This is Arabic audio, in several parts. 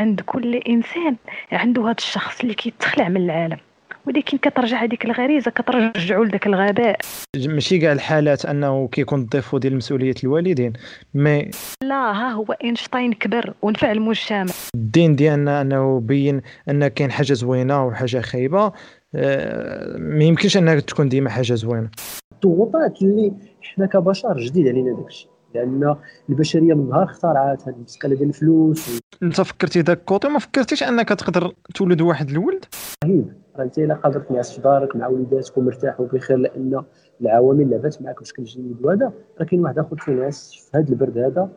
عند كل إنسان عنده هذا الشخص اللي كيتخلع من العالم. ولكن كترجع هذيك الغريزة كترجعو لذاك الغباء. ماشي كاع الحالات أنه كيكون الضيف ديال مسؤولية الوالدين mais لا ها هو إينشتاين كبر ونفع المجتمع. الدين ديالنا أنه بين أن كاين حاجة زوينة وحاجة خايبة آه، ما يمكنش انها تكون ديما حاجة زوينة. الضغوطات اللي حنا كبشر جديد علينا داكشي. لأن البشرية من نهار اخترعت هذه المسكله ديال الفلوس انت فكرتي ذاك الكوتي ما فكرتيش أنك تقدر تولد واحد الولد؟ رهيب. أنت إلا قادر تنعس في دارك مع وليداتك ومرتاح وبخير لأن العوامل لعبات معك باش كنجي الولد هذا راه كاين واحد آخر تينعس في هذا البرد هذا.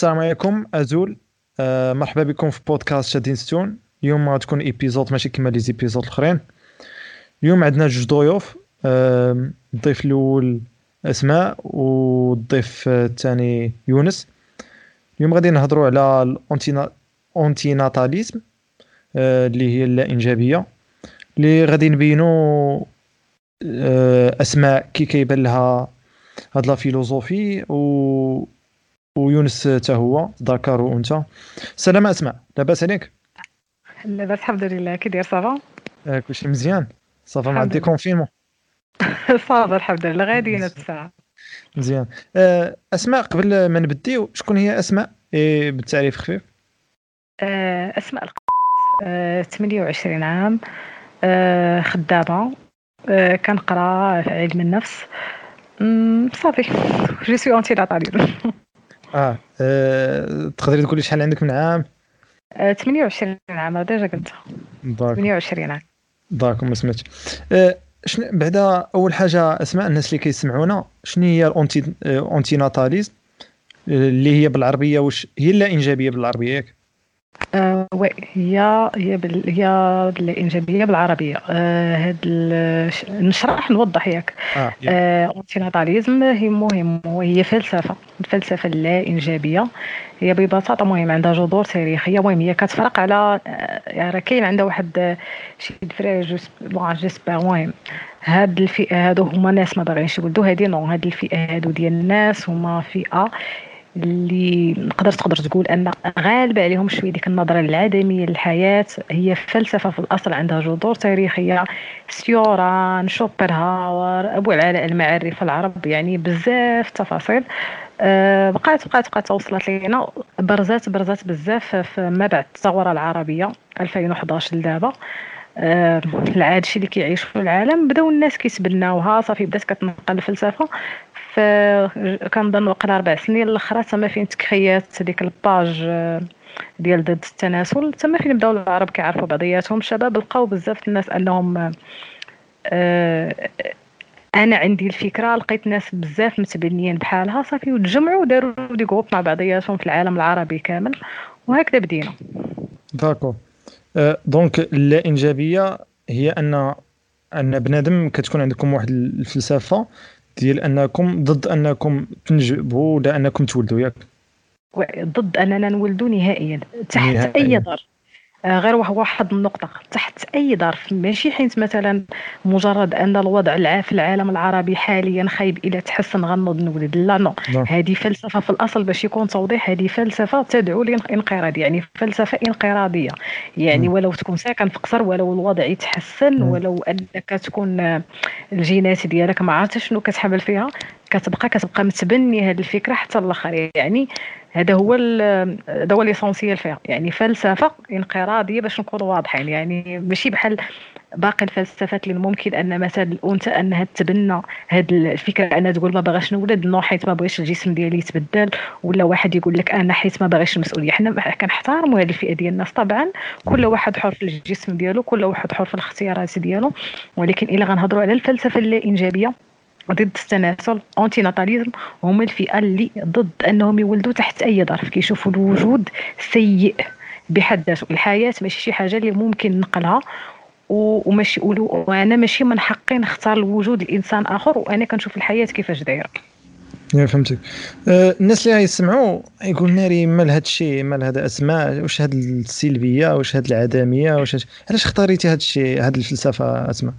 السلام عليكم أزول. آه مرحبا بكم في بودكاست شادين ستون اليوم غتكون épisode ماشي كيما les épisodes الأخرين. اليوم عندنا جوج ضيوف. آه الضيف الأول أسماء والضيف الثاني يونس. اليوم غادي نهضروا على ال antinatalisme آه اللي هي اللا انجابيه اللي غادي نبينوا آه أسماء كي كيبان لها هاد la philosophie و ويونس حتى هو ذكر وانثى سلام أسماء لاباس عليك. لاباس الحمد لله. كي داير ça va؟ آه كلشي مزيان. ça va مع ال déconfinement ça va الحمد لله. غاديين الساعة. مزيان. آه أسماء قبل ما نبديو شكون هي أسماء؟ إيه بالتعريف خفيف. آه أسماء آه 28 عام. خدامة. كنقرأ في علم النفس. صافي. je suis anti آه, آه. تقدري تقولي شحال عندك من عام؟ 28 عام déjà قلتها 28 عام. داك ما سمعتش. آه شنو بعدا أول حاجة أسماء الناس اللي كيسمعونا شنو هي ال anti antinatalisme اللي هي بالعربية واش هي لا إنجابية بالعربية ياك آه وي هي هي بال... هي الانجابيه بالعربية. آه هاد ال... نشرح نوضح ياك. آه, آه ناتاليزم هي مهم وهي فلسفة الفلسفه اللا إنجابية. هي ببساطة مهم عندها جذور تاريخية مهم. هي كتفرق على راه كاين عندها واحد شي فري جوست بون جيسبر المهم هاد الفئة هادو هما ناس ما باغينش يولدوا هادي نو. هاد الفئة هادو ديال الناس هما فئة اللي نقدر تقدر تقول أن غالب عليهم شوية ديك النظرة العدمية للحياة. هي فلسفة في الأصل عندها جذور تاريخية. سيوران شوبنهاور أبو العلاء المعري في العرب يعني بزاف تفاصيل. أه بقات بقات بقات وصلت لينا. برزات برزات بزاف في ما بعد الثورة العربية 2011 لدابا. أه العاد شي اللي كيعيش في العالم بداو الناس كيتبناوها. صافي بدات كتنقل الفلسفة. كنظن وقع أربع سنين الاخرى تما فين تكريات ديك ال page ديال ضد التناسل. تما فين بداو العرب كيعرفوا بعضياتهم. الشباب لقاو بزاف الناس انهم آه أنا عندي الفكرة لقيت ناس بزاف متبنيين بحالها. صافي وتجمعوا وداروا des groupes مع بعضياتهم في العالم العربي كامل وهكذا بدينا. d'accord donc اللا انجابيه هي ان أن بنادم كتكون عندكم واحد الفلسفة ديال أنكم ضد أنكم تنجبوا ولا أنكم تولدوا ياك ضد أننا نولدوا نهائيا تحت نهائياً. اي ظرف غير واحد النقطة تحت أي ظرف ماشي حيت مثلا مجرد أن الوضع في العالم العربي حاليا خايب إلى تحسن غنوض نولد لا نو نعم. هذه فلسفة في الأصل باش يكون توضيح هذه فلسفة تدعو للانقراض يعني فلسفة انقراضية يعني م. ولو تكون ساكن في قصر ولو الوضع يتحسن م. ولو أنك تكون الجينات ديالك ما عرفتش شنو كتحمل فيها كتبقى كتبقى متبني هذه الفكرة حتى الآخر. يعني هذا هو هذا هو l'essentiel فيها. يعني فلسفة انقراضية باش نكونوا واضحين. يعني ماشي بحال باقي الفلسفات اللي ممكن أن مثلا الأنثى أنها تتبنى هاد الفكرة انها تقول ما باغاش نولد non حيت ما بغيتش الجسم ديالي يتبدل ولا واحد يقول لك أنا حيت ما باغيش المسؤولية. حنا كنحترموا هذه الفئة ديال الناس طبعا كل واحد حر في الجسم ديالو كل واحد حر في الاختيارات ديالو. ولكن إلا غنهضروا على الفلسفة الانجابيه ضد التناسل اونتي ناتاليزم هما الفئة اللي ضد أنهم يولدوا تحت أي ظرف كيشوفوا الوجود سيء بحد ذاته. الحياة ماشي شي حاجة اللي ممكن نقلها وماشي وأنا ماشي من حقي نختار الوجود لإنسان آخر وأنا كنشوف الحياة كيفاش دايرة. يا فهمتك. أه الناس اللي غيسمعوا يقول ناري مال هذا الشيء مال هذا اسماء واش هاد السلبيه واش هاد العدمية واش. علاش اختاريتي هاد الشيء هاد الفلسفة أسماء؟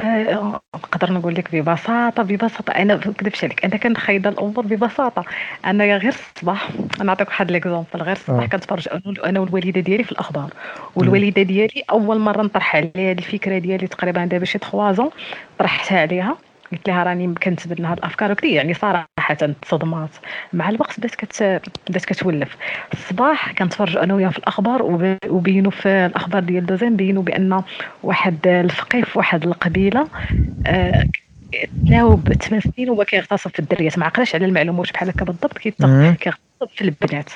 نقدر نقول لك ببساطة ببساطة. أنا ما نكذبش عليك أنا كنخيد الأمور ببساطة. أنا غير الصباح نعطيك واحد ليكزومبل غير الصباح آه. كنتفرج أنا والوالدة ديالي في الأخبار. والوالدة ديالي أول مرة نطرح عليها هذه الفكرة ديالي تقريبا دابا شي 3 طرحتها عليها. قلت لها راني كنتبنى هاد الأفكار وكذا يعني صراحة تصدمات مع الوقت بدأت كت بدأت كتولف. الصباح كنتفرج أنا وياها في الأخبار وبينوا في الأخبار ديال دوزين بينوا بأن واحد الفقيه في واحد القبيلة آه تلاو بثمان سنين وهو كيغتصب في الدريات. ما عقلاش على المعلومه واش بحال هكا بالضبط كيغتصب في البنات.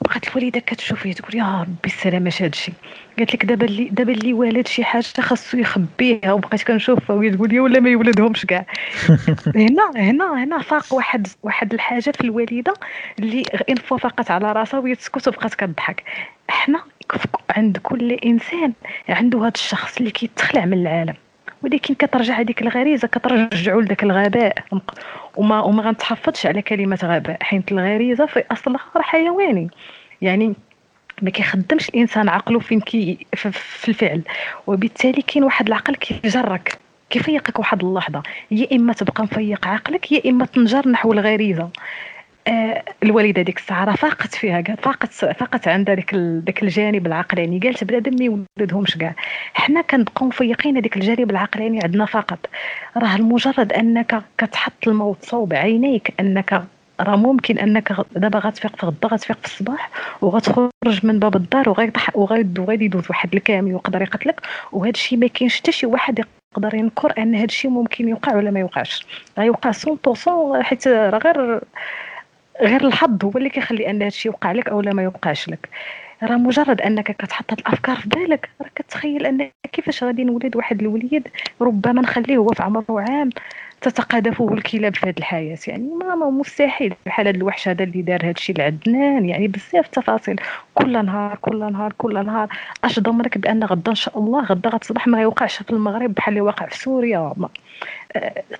بقات الوالدة كتشوف تقول يا ربي السلامه هذا الشيء قالت لك دابا اللي دابا اللي والد شي حاجة خاصو يخبيها وبقيت كنشوفها وهي تقول لي ولا ما يولدهمش كاع. هنا هنا هنا فاق واحد واحد الحاجة في الوالدة اللي ان فقط على راسها وهي تسكت وبقات كضحك إحنا عند كل إنسان عنده هذا الشخص اللي كيتخلع من العالم. ولكن كترجع هذيك الغريزة كترجعوا لذاك الغباء. وما وما غنتحفظش على كلمه غباء. حيت الغريزة في اصلها راه حيواني. يعني ما كيخدمش الإنسان عقله فين كي في الفعل. وبالتالي كاين واحد العقل كيجرك كيفيقك واحد اللحظة. يا إما تبقى مفيق عقلك يا إما تنجر نحو الغريزة. الوالدة ديك الساعة راه فاقت فيها فاقت فاقت عندها ديك داك الجانب العقلاني. قالت بنادم ما يولدهمش كاع حنا كنبقاو مفيقين هذيك الجانب العقلاني عندنا فقط. راه المجرد أنك كتحط الموت صوب عينيك أنك راه ممكن أنك دابا غتفيق في غدا غتفيق في الصباح وغتخرج من باب الدار وغيضح وغادي يدوز واحد الكامل ويقدر يقتلك. وهذا الشيء ما كاينش حتى شي واحد يقدر ينكر أن هذا الشيء ممكن يوقع ولا ما يوقعش. غيوقع 100% حيت راه غير غير الحظ هو اللي كيخلي أن هادشي يوقع لك أو لا ما يوقعش لك. راه مجرد أنك كتحط هاد الأفكار في بالك راه كتخيل أن كيفاش غادي نولد واحد الوليد ربما نخليه هو في عمره عام تتقاذفه الكلاب في هذه الحياة. يعني ما, مستحيل. بحال هذا الوحش هذا اللي دار هذا الشيء لعدنان. يعني بزاف التفاصيل. كل نهار كل نهار كل نهار. أش ضمنك بأن غدا إن شاء الله غدا غتصبح ما يوقعش في المغرب بحال اللي واقع في سوريا. ما.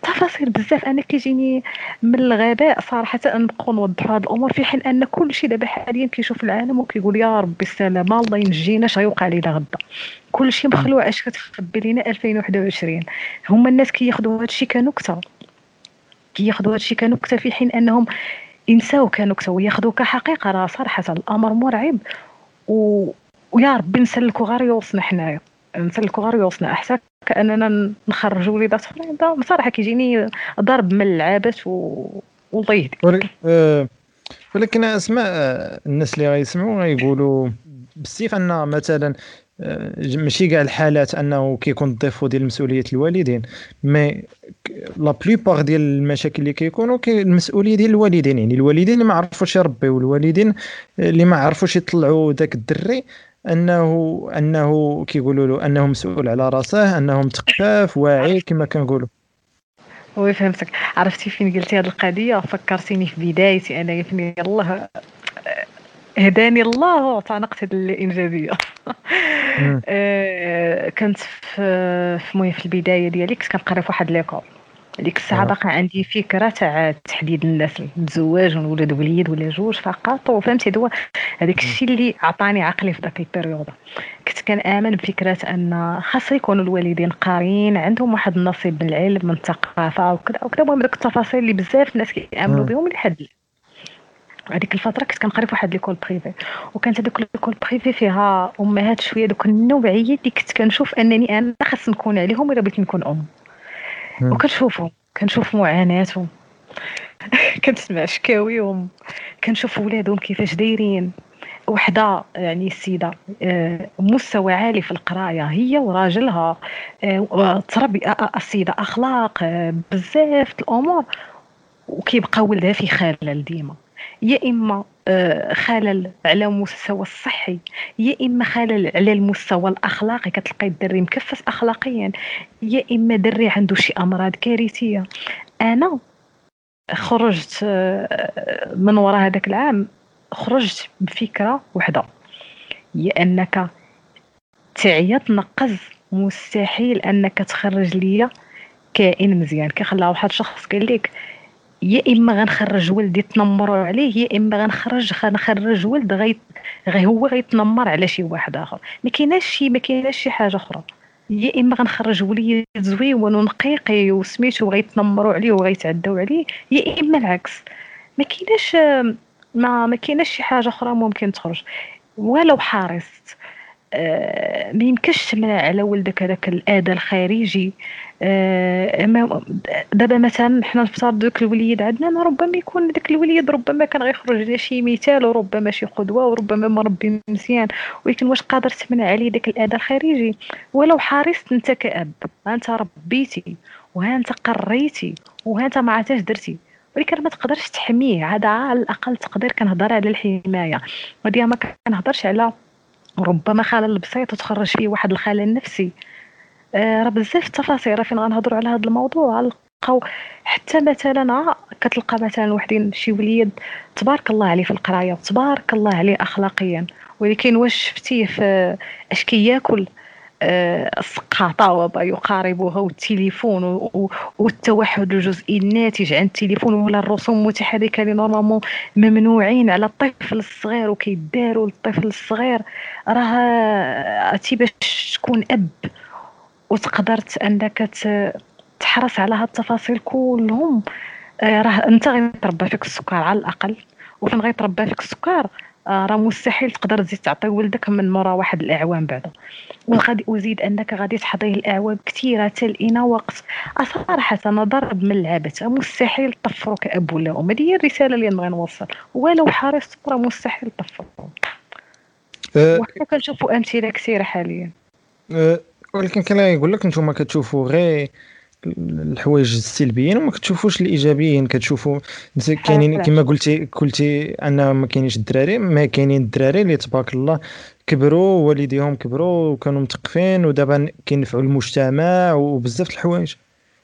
تفاصيل بزاف. أنا كيجيني من الغباء صراحة نبقاو نوضحوا هذه الأمور في حين أن كل شيء دابا حاليا كيشوف العالم وكيقول يا ربي السلامة الله ينجينا اش غيوقع لينا غدا. كل شيء مخلوع. أش كتخبي لينا 2021 هما الناس كياخذوا هذا الشيء كنكتة. كياخذوا هذا الشيء كنكتة في حين أنهم ينساو كنكته وياخذوا كحقيقه راه صراحة الأمر مرعب. و... ويا ربي نسلكوا غير يوصنا حنايا. نسلكوا غير يوصنا أحسن. كأننا نخرجوا وليدات أخرين. بصراحه كيجيني ضرب من اللعابات و... والله يهدي أه، ولكن أسماء أه، الناس اللي غيسمعوا غيقولوا بالسيف ان مثلا ماشي كاع الحالات انه كيكون الضيفو ديال مسؤولية الوالدين mais la plupart ديال المشاكل اللي كيكونوا كي المسؤولية ديال الوالدين يعني الوالدين اللي ما عرفوش يربيو الوالدين اللي ما عرفوش يطلعوا ذاك الدري انه انه كيقولوا له انه مسؤول على راسه انه مثقف واعي كما كنقولوا. oui فهمتك. عرفتي فين قلتي هذه القضية؟ فكرتيني في بدايتي أنا فين يلاه. هداني الله وتعنقت هذه اللاإنجابية آه، كنت في في في البداية ديالي كنت كنقرا في واحد l'école. ديك الساعة. باقي عندي فكرة تاع تحديد النسل نتزوج ونولد وليد ولا جوج فقط. وفهمتي هذا هذاك الشيء اللي عطاني عقلي في ذاك ال période كنت كنآمن بفكرة أن خاص يكونوا الوالدين قارين عندهم واحد النصيب من العلم من الثقافة وكذا وكذا. المهم دوك التفاصيل اللي بزاف الناس كيآمنوا بهم لحد هذيك الفترة كنت كنقري في واحد l'école privée وكانت هذيك l'école privée فيها أمهات شوية دوك النوعية اللي كنت كنشوف أنني أنا خاص نكون عليهم الا بغيت نكون أم. وكنشوفهم كنشوف معاناتهم كنسمع شكاويهم كنشوف ولادهم كيفاش دايرين. وحدة يعني السيدة آه، مستوى عالي في القراية هي وراجلها آه، تربي السيدة أخلاق آه، بزاف الأمور وكيبقى ولدها في خلل ديما. يا إما آه، خلل على المستوى الصحي يا إما خلل على المستوى الأخلاقي كتلقاي الدري مكفس اخلاقيا يا إما دري عنده شي أمراض كارثية. أنا خرجت آه، من وراء هذاك العام خرجت بفكرة وحدة هي أنك تعيا تنقز مستحيل أنك تخرج ليا كائن مزيان. كيخليها واحد الشخص قال لك يا إما غنخرج ولد يتنمروا عليه يا إما غنخرج غنخرج ولد غي هو غيتنمر على شي واحد آخر. ما كايناش شي ما كايناش شي حاجة أخرى. يا إما غنخرج وليد زوين ونقيقي وسميتو غيتنمروا عليه وغيتعداو عليه يا إما العكس. ما كايناش ما ما كايناش شي حاجة أخرى ممكن تخرج. ولو حرصت آه، ما يمكنش تمنع على ولدك هذاك الاذى الخارجي. دابا مثلا حنا نفترض دوك الوليد عندنا ربما يكون داك الوليد ربما كان غيخرج لنا شي مثال وربما شي قدوة وربما مربي مزيان. ولكن واش قادر تمنع عليه داك الاذى الخارجي؟ ولو حرصت أنت كأب أنت ربيتي وها أنت قريتي وها أنت ما عرفتش درتي. ولكن ما تقدرش تحميه هذا على الأقل تقدر كنهضر على الحماية. وديما ما كنهضرش على ربما خلل بسيط وتخرج فيه واحد الخلل نفسي آه راه بزاف التفاصيل راه فين غنهضروا على هذا الموضوع. غنلقاو حتى مثلا كتلقى مثلا وحدين شي وليد تبارك الله عليه في القراية تبارك الله عليه اخلاقيا. ولكن واش شفتيه في اش كياكل؟ السقاطة وما يقاربها والتليفون والتوحد الجزئي الناتج عن التليفون ولا الرسوم المتحركة اللي normalement ممنوعين على الطفل الصغير وكيداروا للطفل الصغير. راه عرفتي باش تكون أب. وتقدرت أنك تحرص على هاد التفاصيل كلهم. آه، راه أنت غيتربى فيك السكر على الأقل. وفين غيتربى فيك السكر آه، راه مستحيل تقدر تزيد تعطي ولدك من مورا واحد الاعوام بعدا. وغادي أزيد أنك غادي تحضيه الاعوام كثيرة تلقينا وقت صراحة أنا ضرب من العبث مستحيل طفرو كأب ولا أم. هذه هي الرسالة اللي نبغي نوصل. ولو حرصت راه مستحيل طفرو أه وحنا كنشوفوا أمثلة كثيرة حاليا. أه ولكن كان يقول لك أنتم كتشوفوا غير الحوايج السلبيين وما كتشوفوش الإيجابيين كتشوفوا كاينين كما قلتي قلتي أن ما كاينينش الدراري ما كاينين الدراري اللي تبارك الله كبروا والديهم كبروا وكانوا مثقفين ودابا كينفعوا المجتمع وبزاف الحوايج.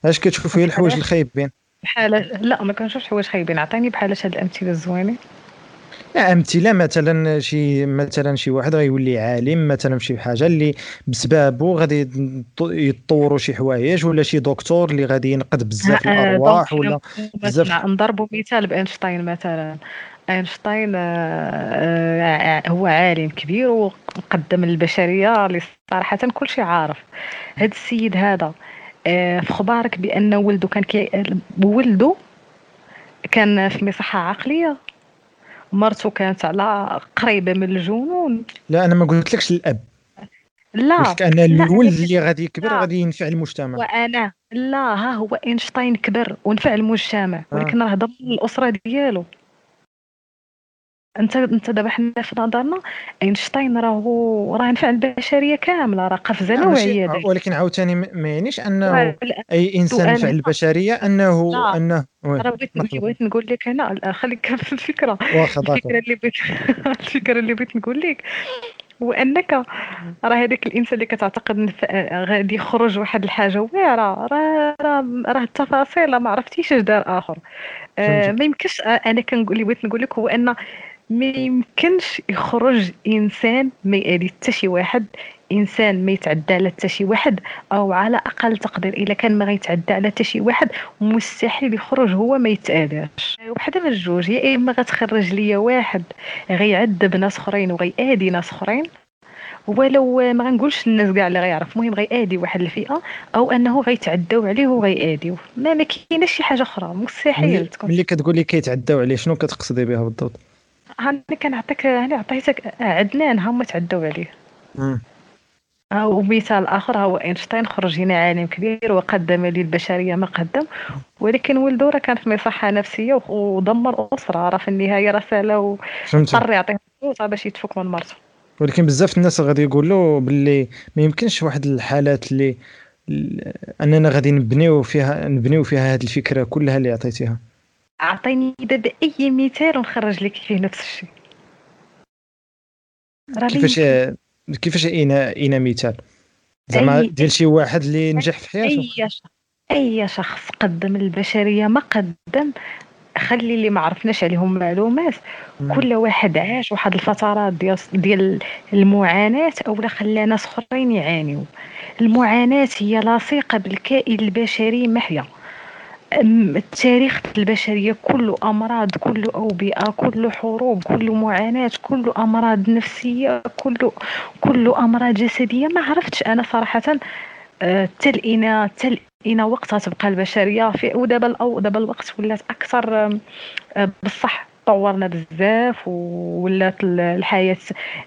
اش كتشوفوا هي الحوايج الخايبين؟ بحال لا ما كنشوفش حوايج خايبين. عطيني بحال هاد الأمثلة الزوينين أمثلة مثلا شي مثلا شي واحد غيولي عالم مثلا في شي حاجة اللي بسببه غادي يتطوروا شي حوايج ولا شي دكتور اللي غادي ينقذ بزاف الأرواح ولا بزاف نضربوا مثال بأينشتاين مثلا. أينشتاين آه، آه، هو عالم كبير وقدم للبشرية اللي صراحة كل شيء عارف. هذا السيد هذا آه، في خبارك بأن ولده كان كي ولده كان في مصحة عقلية. مرته كانت على قريبة من الجنون لا أنا ما قلتلكش الأب. لا. قلت أنا الولد اللي غادي يكبر غادي ينفع المجتمع. وأنا لا ها هو اينشتاين كبر ونفع المجتمع ولكن راه ضمن الأسرة ديالو. انت انت دابا حنا في نظرنا اينشتاين راه راه نفع البشريه كامله راه قفزه نوعية ولكن عاوتاني ما يعنيش انه أي إنسان نفع البشريه أنه لا. أنه راه بغيت بغيت نقول لك أنا خليك في الفكرة. الفكرة اللي بغيت الفكرة اللي بغيت نقول لك هو انك راه هذاك الانسان اللي كتعتقد غادي يخرج واحد الحاجة واعرة راه راه راه التفاصيل ما عرفتيش اش دار آخر. آه ما يمكنش أنا كنقول اللي بغيت نقول لك هو أن ما يمكنش يخرج إنسان ما يأذي حتى شي واحد إنسان ما يتعدى على حتى شي واحد أو على أقل تقدير إلا كان ما غيتعدى على حتى شي واحد مستحيل يخرج هو ما يتآذاش. وحده من الجوج يا إما غتخرج ليا واحد غيعذب ناس أخرين وغيأذي ناس أخرين ولو ما غنقولش الناس كاع اللي غيعرف المهم غيأذي واحد الفئة أو أنه غيتعداو عليه وغيأذيو. ما ما كايناش شي حاجة أخرى مستحيل تكون. ملي كتقولي كيتعداو عليه شنو كتقصدي بها بالضبط؟ هاني كنعطيك هاني عطيتك عدنان هما تعدوا عليه. ومثال آخر هو إينشتاين خرج هنا عالم كبير وقدم للبشريه ما قدم ولكن ولده راه كان في مصحة نفسية ودمر أسرة راه في النهاية رسالة واضطر يعطيه فلوس باش يتفك من مرته. ولكن بزاف الناس غادي يقولوا باللي ما يمكنش واحد الحالات اللي أننا غادي نبنيو فيها نبنيو فيها هذه الفكرة كلها اللي عطيتيها. أعطيني دابا اي مثال ونخرج لك فيه نفس الشيء. كيفاش كيفاش اين اين مثال؟ زعما ديال شي واحد اللي نجح في حياته. أي شخص أي شخص قدم للبشريه ما قدم خلي اللي ما عرفناش عليهم معلومات. كل واحد عاش واحد الفترات ديال ديال المعاناة أولا خلى ناس أخرين يعانيوا المعاناة هي لاصقة بالكائن البشري محيا. التاريخ البشرية كله أمراض كله أوبئة كله حروب كله معاناة كله أمراض نفسية كله كله أمراض جسدية. ما عرفتش أنا صراحة آه، تلقينا تلقينا وقتها تبقى البشرية في ودابا دابا الوقت ولات أكثر آه، بصح. تطورنا بزاف ولات الحياة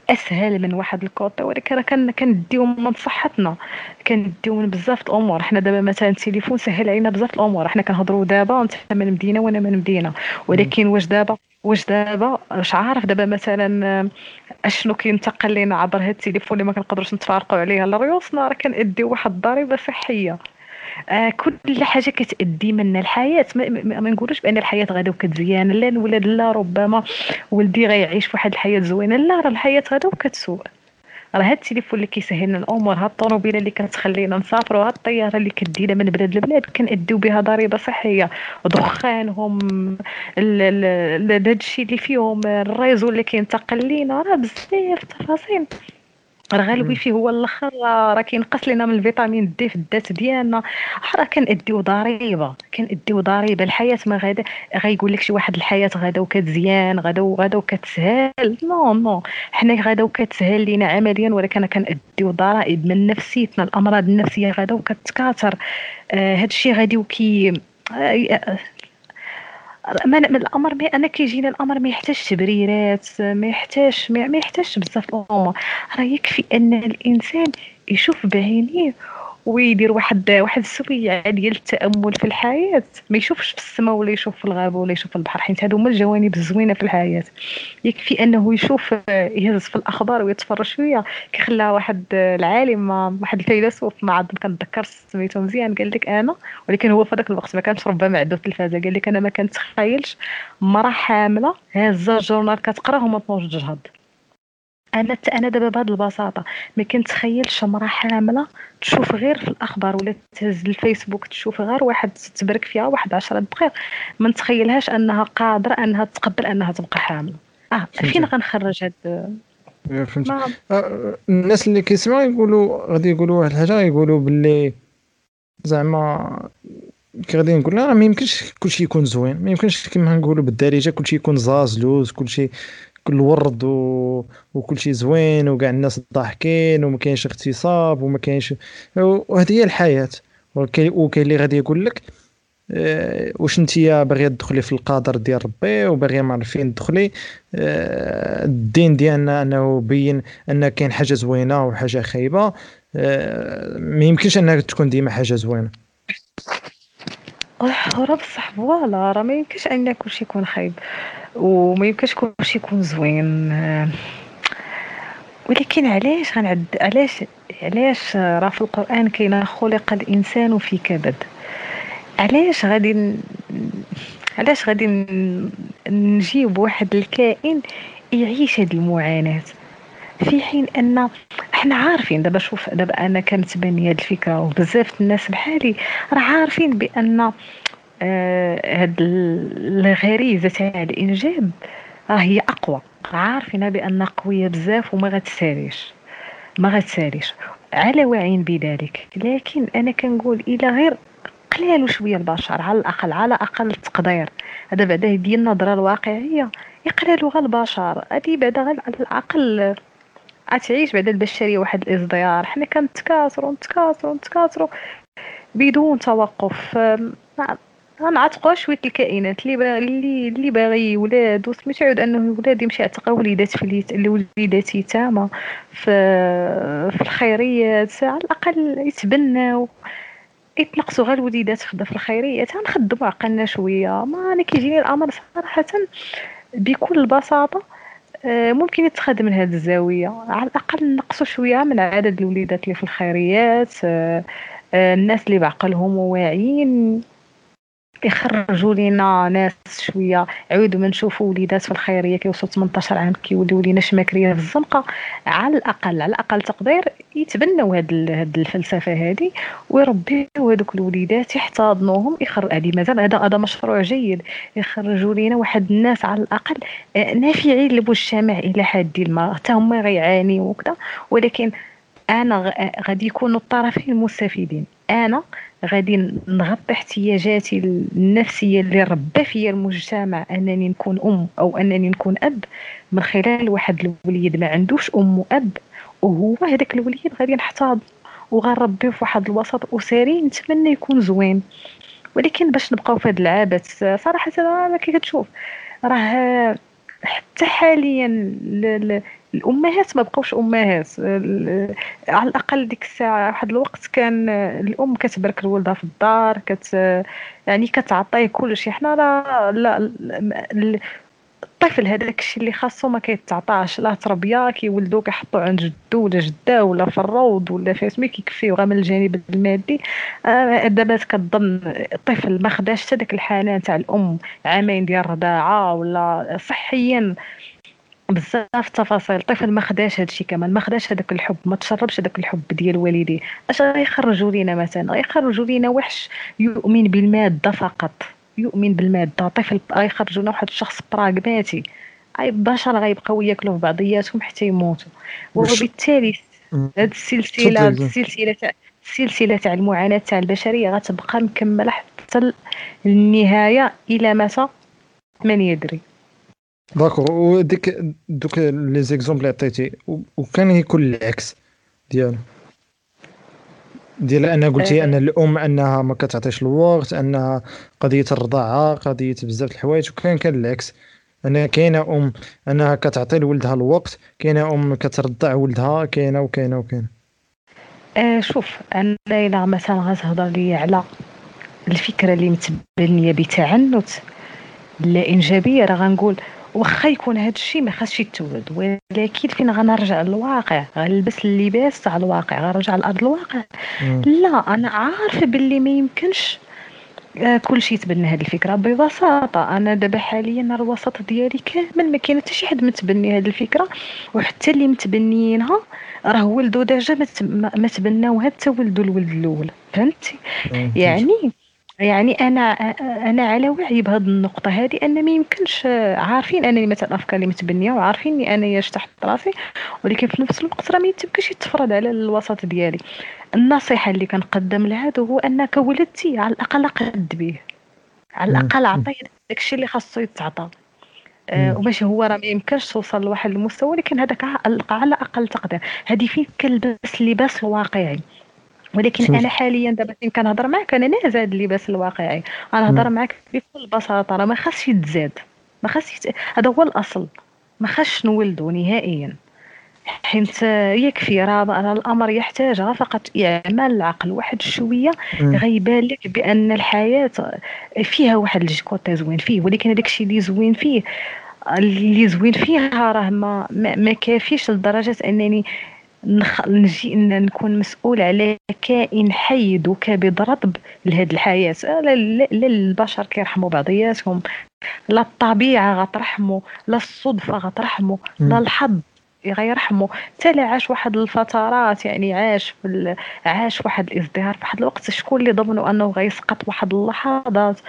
أسهل من واحد الكوطي ولكن راه كنديو من صحتنا. كنديو من بزاف الأمور. حنا دابا مثلا التليفون سهل علينا بزاف الأمور. حنا كنهضروا دابا أنت من مدينه وأنا من مدينه ولكن واش دابا واش دابا؟ واش عارف دابا مثلا أشنو كينتقل لنا عبر هاد التليفون اللي ما كنقدروش نتفارقوا عليه لريوسنا راه كنأديو واحد الضريبة صحية. آه كل حاجة كتأدي منا الحياة. ما, ما, نقولوش بأن الحياة غادا وكتزيان. لا الولاد لا ربما ولدي غيعيش في واحد الحياة زوينة. لا راه الحياة غادا وكتسوء. راه هاد التليفون اللي كيسهل لنا الأمور هاد الطوموبيله اللي كتخلينا نسافروا هاد الطيارة اللي كدينا من بلاد لبلاد كنأديو بها ضريبة صحية. دخانهم هذا الشيء اللي فيهم ال réseau اللي كينتقل لينا راه بزاف تفاصيل. راه الويفي هو الأخر راه كينقص لنا من ال vitamine D في الذات ديالنا. راه كنأديو ضريبة كنأديو ضريبة. الحياة ما غادا غايقول لك شي واحد الحياة غادا وكتزيان غادا وغادا وكتسهل. non non. حنا غادا وكتسهل لينا عمليا ولكن كنأديو ضرائب من نفسيتنا. الأمراض النفسية غادا وكتكاثر. آه هذا الشيء غادي وكي ما الأمر ما أنا كيجيني الأمر ما يحتاجش تبريرات ما يحتاجش ما يحتاجش بزاف الأمور. راه يكفي أن الإنسان يشوف بعينيه ويدير واحد واحد السوية ديال التأمل في الحياة. ما يشوفش في السماء ولا يشوف في الغابة ولا يشوف في البحر حيت هادو هما الجوانب الزوينة في الحياة. يكفي أنه يشوف يهز في الأخبار ويتفرج شوية. كيخلى واحد العالم واحد الفيلسوف ما عاد كنتذكر سميتو مزيان. قال لك أنا ولكن هو في ذاك الوقت ما كانش ربما عنده التلفازة. قال لك أنا ما كنتخيلش مراه حاملة. هازه الجورنال كتقراه وما تنوض تجهض أنا أنا دابا بهذه البساطة ما كنتخيلش امراه حامله تشوف غير في الأخبار ولا تهز الفيسبوك تشوف غير واحد تبرك فيها واحد 10 دقائق. ما نتخيلهاش أنها قادرة أنها تقبل أنها تبقى حاملة. آه فين غنخرج هاد؟ فهمت آه الناس اللي كيسمعوا يقولوا غادي يقولوا واحد الحاجة يقولوا باللي زعما كي غادي نقول راه ما يمكنش كلشي يكون زوين. ما يمكنش كما نقولوا بالدارجة كلشي يكون زاز لوز كلشي كل ورد و... وكل شيء زوين وكاع الناس ضاحكين وما كاينش اغتصاب وما كاينش وهذه هي الحياة. وكاين اللي غادي يقول لك أه واش انت باغيه تدخلي في القدر ديال ربي وباغيه ما عرف فين تدخلي؟ أه الدين ديالنا أنه بين أن كاين حاجة زوينة وحاجة خايبة. أه ما يمكنش أنها تكون ديما حاجة زوينة. راه بصح فوالا راه ما يمكنش أن كلشي يكون خايب. وما يمكنش كلشي يكون زوين ولكن علاش غنعد علاش علاش راه في القرآن كاين خلق الإنسان في كبد علاش غادي. علاش غادي نجيب واحد الكائن يعيش هذه المعاناة في حين أن إحنا عارفين دابا شوف دابا أنا كانت باني هذه الفكرة وبزاف الناس بحالي راه عارفين بأن آه، هاد الغريزة تاع الإنجاب. راه هي أقوى. عارفين بأن قوية بزاف وما غتساليش. ما غتساليش. على واعين بذلك. لكن أنا كنقول إلى غير قليل شوية البشر. على الأقل على أقل التقدير هذا بعدا ديال النظرة الواقعية. يقللوا غير البشر. هذه بعدا على الأقل غتعيش بعدا البشرية واحد الازديار حنا كنتكاثروا نتكاثروا نتكاثروا بدون توقف. غنعتقوا شوية الكائنات اللي با... اللي اللي باغي ولاد يعود أنه ولاد يمشي يعتق وليدات في الوليدات يتامى في في الخيريات على الأقل يتبناو. يتنقصوا غير الوليدات في الخيريات. غنخدموا عقلنا شوية. ما أنا كيجيني الأمر صراحة بكل بساطة آه، ممكن يتخذ من هذه الزاوية. على الأقل نقصوا شوية من عدد الوليدات اللي في الخيريات آه، آه، الناس اللي بعقلهم وواعيين يخرجوا لينا ناس شوية. عودوا ما نشوفوا وليدات في الخيريه كيوصلوا 18 عام كيوليو لينا شماكرية في الزنقة. على الأقل على الأقل تقدير يتبنوا هاد هاد الفلسفة هذه ويربيو هذوك الوليدات يحتضنوهم يخر هذه مازال هذا هذا مشروع جيد. يخرجوا لينا واحد الناس على الأقل آه، نافعين للمجتمع إلى حد ما حتى هما غيعانيوا وكذا ولكن أنا غادي يكونوا الطرفين مستفيدين أنا غادي نغطي احتياجاتي النفسية اللي ربى فيا المجتمع أنني نكون أم أو أنني نكون أب من خلال واحد الوليد. ما عندوش أم وأب وهو هذاك الوليد غادي نحتاض وغنربيه في واحد الوسط أسري نتمنى يكون زوين. ولكن باش نبقاو في هذا العبث صراحة أنا كي كتشوف راه حتى حاليا الأمهات ما بقاوش أمهات. على الأقل ديك الساعة واحد الوقت كان الأم كتبرك لولدها في الدار كت يعني كتعطيه كل شيء. حنا لا, لا الطفل هذاك الشيء اللي خاصو ما كيتعطاش. لا تربية كيولدو كيحطو عند جدو ولا جدة ولا في الروض ولا في سمي كيكفيو غير من الجانب المادي. آه دابا كتظن الطفل ما خداش حتى داك الحنان تاع الأم عامين ديال الرضاعة ولا صحيا. بزاف التفاصيل. الطفل ما خداش هادشي كمان ما خداش هذاك الحب ما تشربش هذاك الحب ديال والديه. اش غيخرجوا لينا مثلا؟ غيخرجوا لينا وحش يؤمن بالمادة فقط. يؤمن بالمادة. طفل غيخرجوا لنا واحد الشخص براغماتي أي البشر غيبقاو ياكلوا في بعضياتهم حتى يموتوا. وبالتالي هاد السلسله السلسلة السلسلة تاع المعاناة تاع البشرية غتبقى مكملة حتى النهاية إلى متى؟ من يدري. داكور وديك دوك لي زيكزومبل اللي عطيتي وكان يكون العكس ديالو ديال أنا قلتي. ان الام انها ما كتعطيش الوقت انها قضيه الرضاعه قضيه بزاف الحوايج وكان كان العكس أنا كاينة ام انها كتعطي لولدها الوقت كاينة ام كترضع ولدها كاينة وكاينه وكاينه آه شوف أنا الا مثلا غتهضر لي على الفكرة اللي متبنية بتعنت لا إنجابية راه غنقول واخا يكون هذا الشيء ما خاصش يتولد ولكن فين غنرجع للواقع؟ غنلبس اللباس تاع الواقع غنرجع لأرض الواقع. مم. لا أنا عارفه باللي ما يمكنش آه، كل شيء تبنى هذه الفكرة. ببساطة أنا دابا حاليا الوسط ديالي كامل ما كاين حتى شي حد متبني هذه الفكرة. وحتى اللي متبنيينها راه ولدوا ديجا ما تبناوها حتى ولدوا الولد الأول. فهمتي؟ يعني يعني أنا أنا على وعي بهذه النقطة هذه ان ما يمكنش عارفين أنني مثلا افكاري متبنية وعارفين اني أنا تحت راسي ولكن في نفس الوقت راه ما يمكنش يتفرض على الوسط ديالي. النصيحة اللي كنقدم لهذا هو أنك ولدتي على الأقل قد به. على الأقل عطيه داكشي اللي خاصو يتعطى. آه وماشي هو راه ما يمكنش توصل لواحد المستوى ولكن هذاك على أقل تقدير. هذه فين كنلبس اللباس الواقعي ولكن أنا حاليا دابا فين كنهضر معك أنا نازل هذا اللباس الواقعي. أنا نهضر معك بكل بساطة راه ما خاصش يتزاد. ما خاصش يت... هذا هو الأصل. ما خاصش نولدو نهائيا. حيت يكفي راه الأمر يحتاج فقط اعمال العقل واحد شوية غيبان لك بأن الحياة فيها واحد الكوتي زوين فيه. ولكن هذاك الشيء اللي زوين فيه اللي زوين فيها راه ما ما كافيش لدرجة أنني نخ... نجي ان نكون مسؤول على كائن حي وكبد رطب لهاد الحياة. لا, لا البشر كيرحموا بعضياتهم. لا الطبيعة غترحموا لا الصدفة غترحموا لا الحظ غيرحموا حتى عاش واحد الفترات يعني عاش في ال... عاش واحد الازدهار في واحد الوقت شكون اللي ضمنوا أنه غيسقط واحد اللحظات؟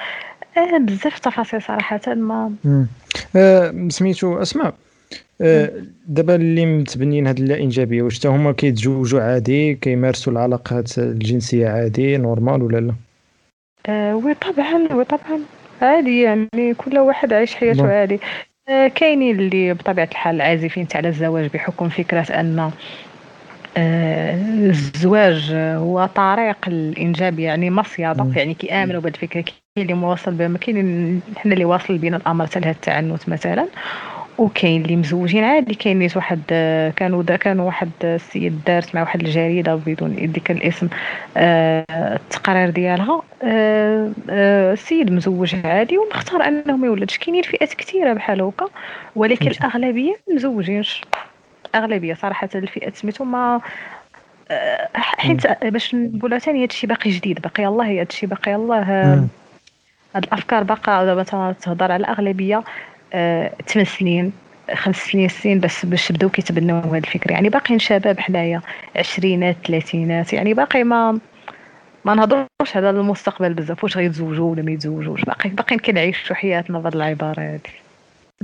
آه بزاف تفاصيل صراحة ما آه سميتو أسماء. دابا اللي متبنيين هاد الإنجابية واش حتى هما كيتزوجوا عادي كيمارسوا العلاقات الجنسية عادي نورمال ولا لا؟ آه oui طبعا oui طبعا. عادي يعني كل واحد عايش حياته عادي. آه كاينين اللي بطبيعة الحال عازفين على الزواج بحكم فكرة أن آه الزواج هو طريق الإنجاب يعني مصيده يعني كيامنوا بهذه الفكرة كاين اللي مواصل بها. كاين حنا اللي واصل بينا الأمر حتى التعنت مثلا. وكاين اللي مزوجين عادي كاين نيت واحد كانوا دا كانوا واحد السيد دارت مع واحد الجريدة بدون ذكر الاسم آه التقرير ديالها آه آه السيد مزوج عادي ومختار انه ما يولدش كاينين فئات كثيرة بحال هكا ولكن الأغلبية مزوجينش. الأغلبية صراحة الفئات سميتو ما آه، حيت باش نقولها ثاني هادشي باقي جديد باقي الله هادشي باقي الله هاد الأفكار باقا دابا تهضر على الأغلبية. ثمان سنين خمس سنين سنين بس باش بداو كيتبناو هذا الفكر يعني باقيين شباب حنايا عشرينات ثلاثينات يعني باقي ما ما نهضروش على المستقبل بزاف واش غيتزوجوا ولا ما يتزوجوش. باقي باقيين كنعيشوا حياتنا بهذه العبارة هذه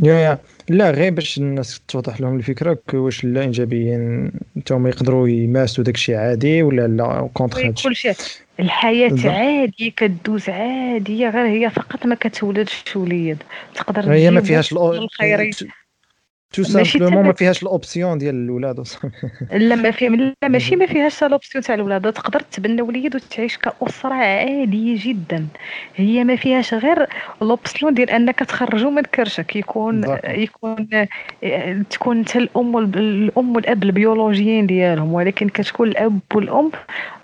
يا يا. لا غير باش الناس توضح لهم الفكرة واش لا إنجابيين حتى يقدروا يمارسوا داك الشيء عادي ولا لا كونتر كل شيء الحياة عادي كدوز عادية غير هي فقط ما كتولدش وليد. تقدر هي ما فيهاش الخير tout simplement ما فيهاش ال option ديال الاولاد لا ما فيها لا ماشي ما فيهاش ال option تاع الاولاد تقدر تبنى وليد وتعيش كأسرة عادية جدا. هي ما فيهاش غير ال option ديال أنك تخرجوا من كرشك. يكون يكون تكون انت الأم الأم والأب البيولوجيين ديالهم. ولكن كتكون الأب والأم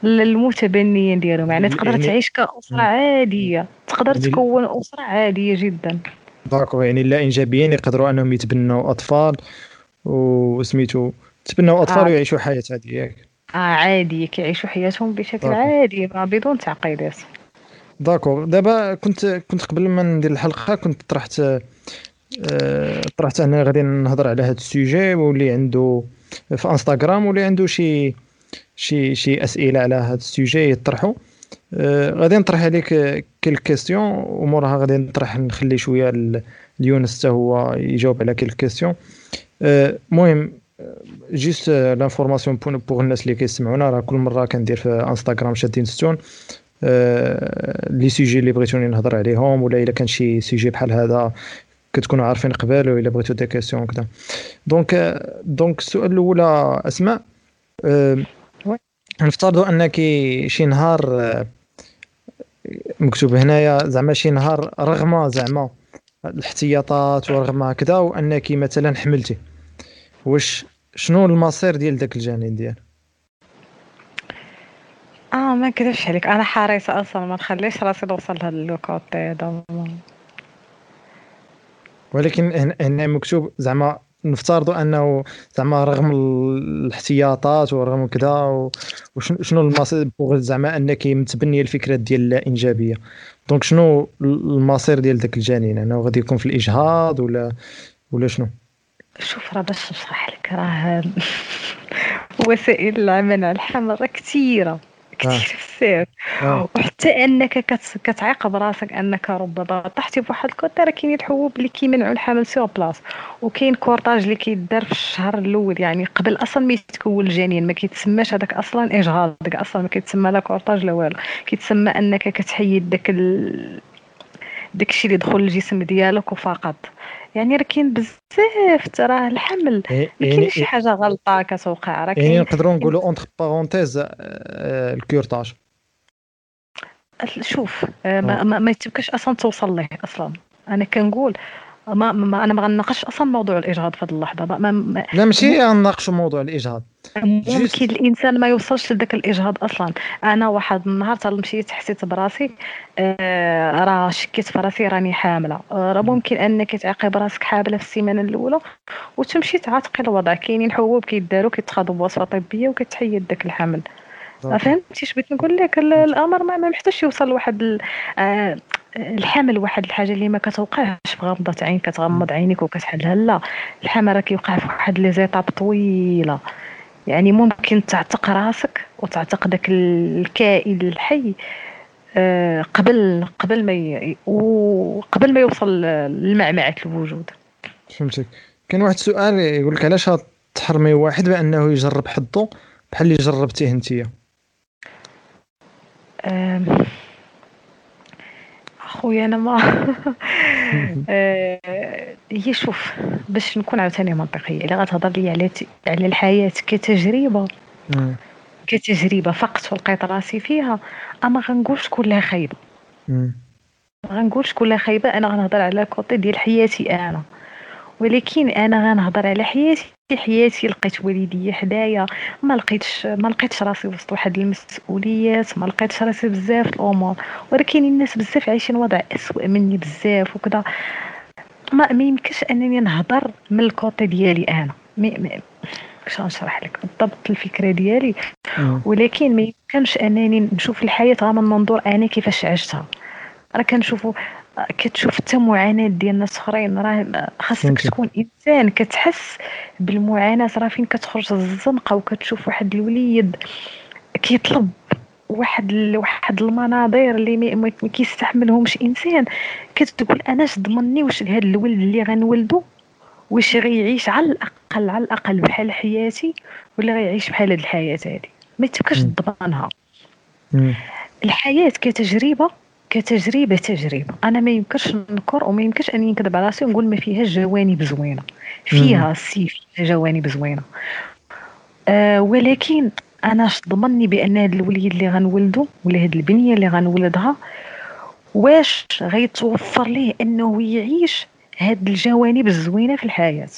المتبنيين ديالهم. يعني تقدر يعني تعيش كأسرة عادية. تقدر يعني تكون أسرة عادية جدا. داكو يعني لا إنجابيين يقدروا أنهم يتبنوا أطفال وسميتو يتبنوا أطفال آه. ويعيشوا حياة عاديه ياك آه عادي كيعيشوا حياتهم بشكل داكو. عادي بدون تعقيدات داكو دابا كنت كنت قبل ما ندير الحلقة كنت طرحت آه طرحت أنا غادي نهضر على هذا السوجي واللي عنده في إنستغرام واللي عنده شي شي شي أسئلة على هذا السوجي يطرحوا غادي نطرح عليك quelques questions وموراها غادي نطرح نخلي شوية ليونس حتى هو يجاوب على quelques questions المهم juste l'information pour الناس اللي كيسمعونا. راه كل مرة كندير في انستغرام شادين ستون les sujets اللي بغيتوني نهضر عليهم ولا إلا كان شي sujet بحال هذا كتكونوا عارفين قبل ولا بغيتو des questions كذا donc donc السؤال الأول أسماء. نفترضوا أنك شي نهار مكتوب هنايا زعما شي نهار رغم زعما الاحتياطات ورغم هكذا وأنك مثلا حملتي. واش شنو المصير ديال داك الجنين ديال آه ما نكذبش عليك. أنا حريصة أصلا ما نخليش راسي نوصل لهاد الكوتي هذا. ولكن هنا مكتوب زعما نفترضوا انه زعما رغم الاحتياطات ورغم كذا وشنو المصير؟ زعما انك متبنيه الفكرة ديال الإنجابية. donc شنو المصير ديال ذاك الجنين؟ انه غادي يكون في الإجهاض ولا ولا شنو؟ شوف راه باش نشرح لك راه وسائل العمل على الحمل كثيرة. كثير بزاف آه. وحتى أنك كتعاقب راسك أنك ربما طحتي بواحد الكوتا راه كاينين الحبوب اللي كيمنعوا الحمل sur place وكاين curetage اللي كيدار في الشهر الأول يعني قبل أصلا ما يتكون الجنين ما كيتسماش هذاك أصلا اجهاض داك أصلا ما كيتسمى لا curetage لا والو كيتسمى أنك كتحيد داك ال... داكشي اللي دخل الجسم ديالك وفقط يعني راه كاين بزاف ترى الحمل. ما كاينش شي حاجة غلطة كتوقع راه يعني نقدروا نقولوا entre parenthèses ال curetage شوف آه، ما, ما, ما يتبكاش أصلا توصل ليه أصلا. أنا كنقول ما, ما أنا ما غنناقش أصلا موضوع الإجهاض في هذه اللحظة. ما ما لا ماشي غنناقشوا موضوع الإجهاض. ممكن الإنسان ما يوصلش لذاك الإجهاض أصلا. أنا واحد النهار مشيت حسيت براسي آه راه شكيت في راسي راني حاملة. آه راه ممكن أنك تعاقب راسك حامله في السيمانة الأولى وتمشي تعاتقي الوضع. كاينين حبوب كيداروا كيتخاضوا بوصفه طبية وكتحيد داك الحمل. فهمتي اش بغيت نقول لك؟ الأمر ما محتاجش يوصل لواحد آه الحمل واحد الحاجة اللي ما كتوقعش في غمضه عين كتغمض عينيك وكتحلها. لا الحمل راه كيوقع في واحد لي زيتاب طويلة. يعني ممكن تعتق راسك وتعتق داك الكائن الحي آه، قبل قبل ما ي... وقبل ما يوصل لمعمعة الوجود. فهمتك. كاين واحد السؤال يقول لك علاش تحرمي واحد بأنه يجرب حظه بحال اللي جربتيه انتيا؟ خويا أنا ما آه، هي شوف باش نكون عاوتاني منطقية إلا غتهضر لي على على الحياة كتجربة كتجربة فقط ولقيت راسي فيها أما غنقولش كلها خايبة. غنقولش كلها خايبة أنا غنهضر على كوتي ديال حياتي أنا. ولكن أنا غنهضر على حياتي حياتي لقيت والديا حدايا ما لقيتش ما لقيتش راسي وسط واحد المسؤوليات ما لقيتش راسي بزاف الأمور. ولكن الناس بزاف عايشين وضع اسوء مني بزاف وكذا. ما ما يمكنش أنني نهضر من الكوتي ديالي أنا. باش نشرح لك؟ بالضبط الفكرة ديالي. ولكن ما يمكنش أنني نشوف الحياة غير من منظور أنا كيفاش عشتها. راه كنشوفوا كتشوف حتى معاناة ديال ناس أخرين. راه خاصك تكون إنسان كتحس بالمعاناة راه فين كتخرج الزنقة وكتشوف واحد الوليد كيطلب واحد واحد المناظر اللي ما كيستحملهمش إنسان. كتقول أنا اش ضمني؟ واش هاد الولد اللي غنولدو؟ واش غيعيش على الأقل على الأقل بحال حياتي؟ ولا غيعيش بحال هاد الحياة هادي؟ ما تبقاش تضمنها. الحياة كتجربة كتجربة تجربة. أنا ما يمكنش نكر وما يمكنش أني نكذب على راسي ونقول ما فيهاش جوانب زوينة. فيها سي فيها جوانب زوينة. آه ولكن أنا ضمني بأن هاد الوليد اللي غنولدو ولا هاد البنية اللي غنولدها واش غيتوفر ليه أنه يعيش هاد الجوانب الزوينة في الحياة؟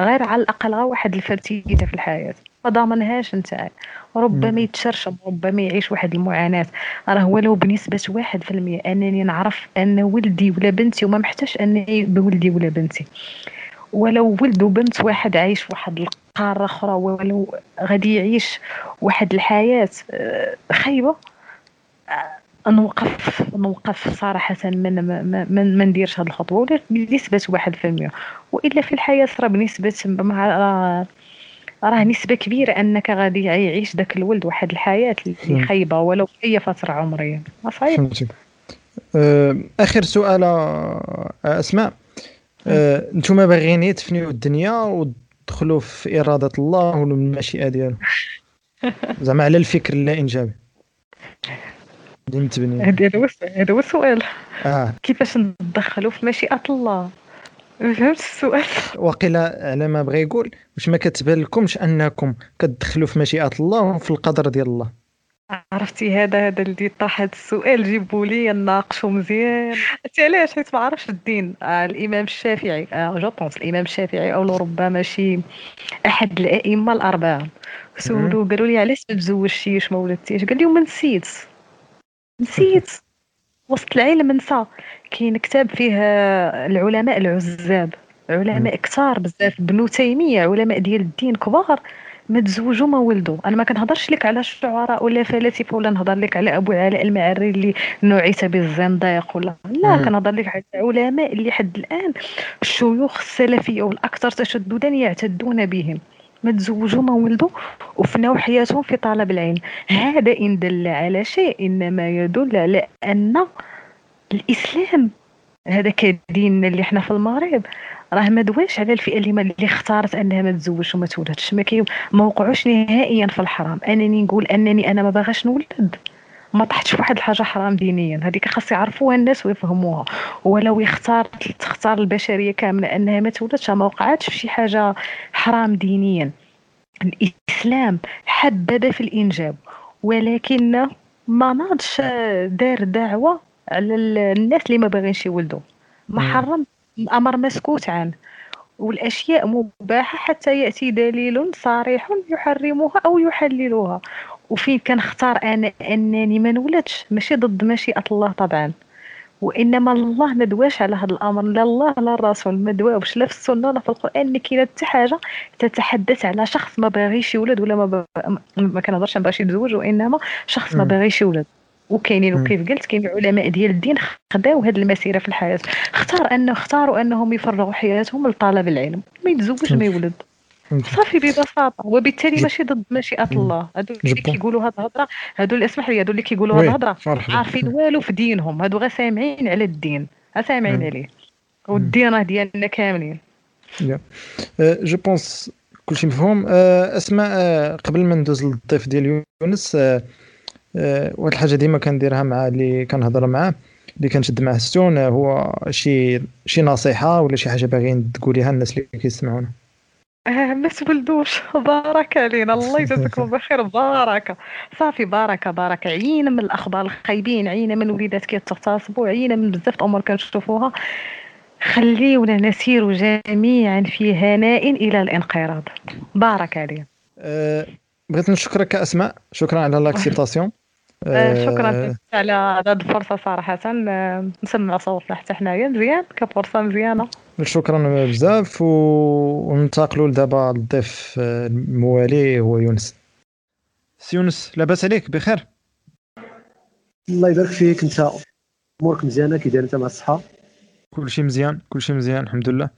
غير على الأقل واحد الفرتيته في الحياة. ما ضامنهاش انت ربما يتشرشم ربما يعيش واحد المعاناة. راه ولو بنسبة واحد في المية أنني نعرف أن ولدي ولا بنتي وما محتاج أني بولدي ولا بنتي. ولو ولد وبنت واحد عايش واحد القارة أخرى ولو غادي يعيش واحد الحياة آه، خايبة آه، نوقف نوقف صراحة من ما, ما نديرش هذه الخطوة. ولا بنسبة واحد في المية. وإلا في الحياة راه بنسبة راه نسبة كبيرة أنك غادي يعيش داك الولد واحد الحياة اللي خايبة ولو في أي فترة عمرية. صحيح فهمتك. آه، آخر سؤال أسماء. أنتم باغيين يتفنيو الدنيا ودخلوا في إرادة الله والمشيئه ديالو زعما على الفكر اللا إنجابي. اللي متبني هذا هو السؤال. آه. كيفاش ندخلوا في مشيئة الله؟ فهمت السؤال. وقيلا على ما بغى يقول واش ما كتبان لكمش أنكم كتدخلوا في مشيئة الله وفي القدر ديال الله؟ عرفتي هذا هذا اللي طرح هذا السؤال جيبوا لي نناقشوا مزيان. عرفتي علاش؟ حيت ما عرفش الدين. آه الإمام الشافعي آه je pense الإمام الشافعي أو ربما شي أحد الأئمة الأربعة سولوا قالوا لي علاش ما تزوجتيش ما ولدتيش؟ قال لهم نسيت. نسيت. وسط العلم نسى كاين كتاب فيه العلماء العزاب. علماء كثار بزاف ابن تيمية علماء ديال الدين كبار ما تزوجوا ما ولدوا. أنا ما كنهضرش لك على الشعراء ولا فلاسفه ولا نهضر لك على أبو علاء المعري اللي نوعيت بالزنديق ولا. لا كنهضر لك على علماء اللي حد الآن الشيوخ السلفية والأكثر تشددا يعتدون بهم. ما تزوجوا ما ولدوا وفناو حياتهم في طلب العلم. هذا إن دل على شيء إنما يدل على أن الإسلام هذا كدين اللي إحنا في المغرب. راه ما دواش على الفئة اللي, اللي اختارت أنها ما تزوجش وما تولدش. ما ما وقعوش نهائيا في الحرام. أنني نقول أنني أنا ما باغاش نولد. ما طحتش في واحد الحاجة حرام دينيا. هذيك خاص يعرفوها الناس ويفهموها. ولو يختار تختار البشرية كاملة أنها ما تولدش ما وقعتش في شي حاجة حرام دينيا. الإسلام حبب في الإنجاب. ولكن ما ناضش دار دعوة على الناس اللي ما باغينش يولدوا. ما حرم أمر مسكوت عنه والأشياء مباحة حتى يأتي دليل صريح يحرمها أو يحللها وفين كنختار أنا أنني ما نولدش. ماشي ضد مشيئه الله طبعا. وإنما الله ما دواش على هذا الأمر. لا الله لا الرسول ما دواوش. لا في السنة ولا في القرآن. ما كاينة حتى حاجة تتحدث على شخص ما باغيش يولد ولا ما, ب... ما كنهضرش ما باغيش يتزوج وإنما شخص ما باغيش يولد. وكاينين وكيف قلت كاين علماء ديال الدين خداو هذه المسيرة في الحياة. اختار أنه اختاروا أنهم يفرغوا حياتهم لطلب العلم. ما يتزوج ما يولد. صافي ببساطة. وبالتالي ماشي ضد مشيئه الله هادو اللي كيقولوا هاد الهضرة هادو اللي اسمح لي هادو اللي كيقولوا هاد الهضرة عارفين والو في دينهم. هادو غير سامعين على الدين. سامعين عليه. والدين راه ديالنا كاملين. je pense كلشي مفهوم. أه، أسماء أه، قبل ما ندوز للضيف ديال يونس أه، واحد الحاجة ديما كنديرها مع اللي كنهضر معاه اللي كنشد معاه السون هو شي شي نصيحة ولا شي حاجة باغيين تقوليها الناس اللي كيسمعونا. ما تولدوش بارك علينا الله يجازيكم بخير بارك. صافي بارك بارك. عينا من الأخبار الخايبين. عينا من وليدات كيتغتصبوا عينا من بزاف الأمور كنشوفوها. خليونا نسير جميعا في هناء إلى الانقراض. بارك علينا أه بغيت نشكرك اسماء شكرا على l'acceptation أه شكرا على هذه الفرصة صراحة. آه، نسمع صوتنا حتى حنايا مزيان. كفرصة مزيانة. شكرا بزاف وننتقلوا دابا للضيف الموالي هو يونس. سي يونس لاباس عليك بخير. الله يبارك فيك أنت أمورك مزيانة كي داير انت مع الصحة. كلشي مزيان كلشي مزيان الحمد لله.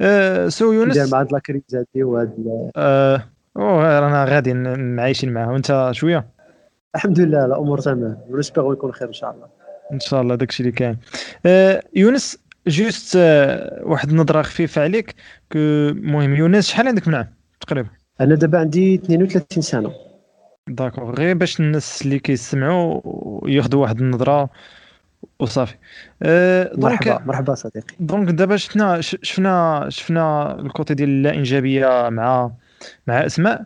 أه سي يونس. داير مع هاد la crise هادي وهاد أه رانا غادي عايشين معاه. وأنت شوية؟ الحمد لله الأمور تمام. ونتمنى يكون خير إن شاء الله. إن شاء الله داكشي اللي كاين. آه يونس جوست آه واحد النظرة خفيفة عليك المهم يونس شحال عندك من عام تقريبا؟ أنا دابا عندي 32 سنة. d'accord غير باش الناس اللي كيسمعوا ياخذوا واحد النظرة. وصافي. أه مرحبا مرحبا صديقي. donc دابا شفنا شفنا شفنا ال côté ديال الإنجابية مع مع أسماء.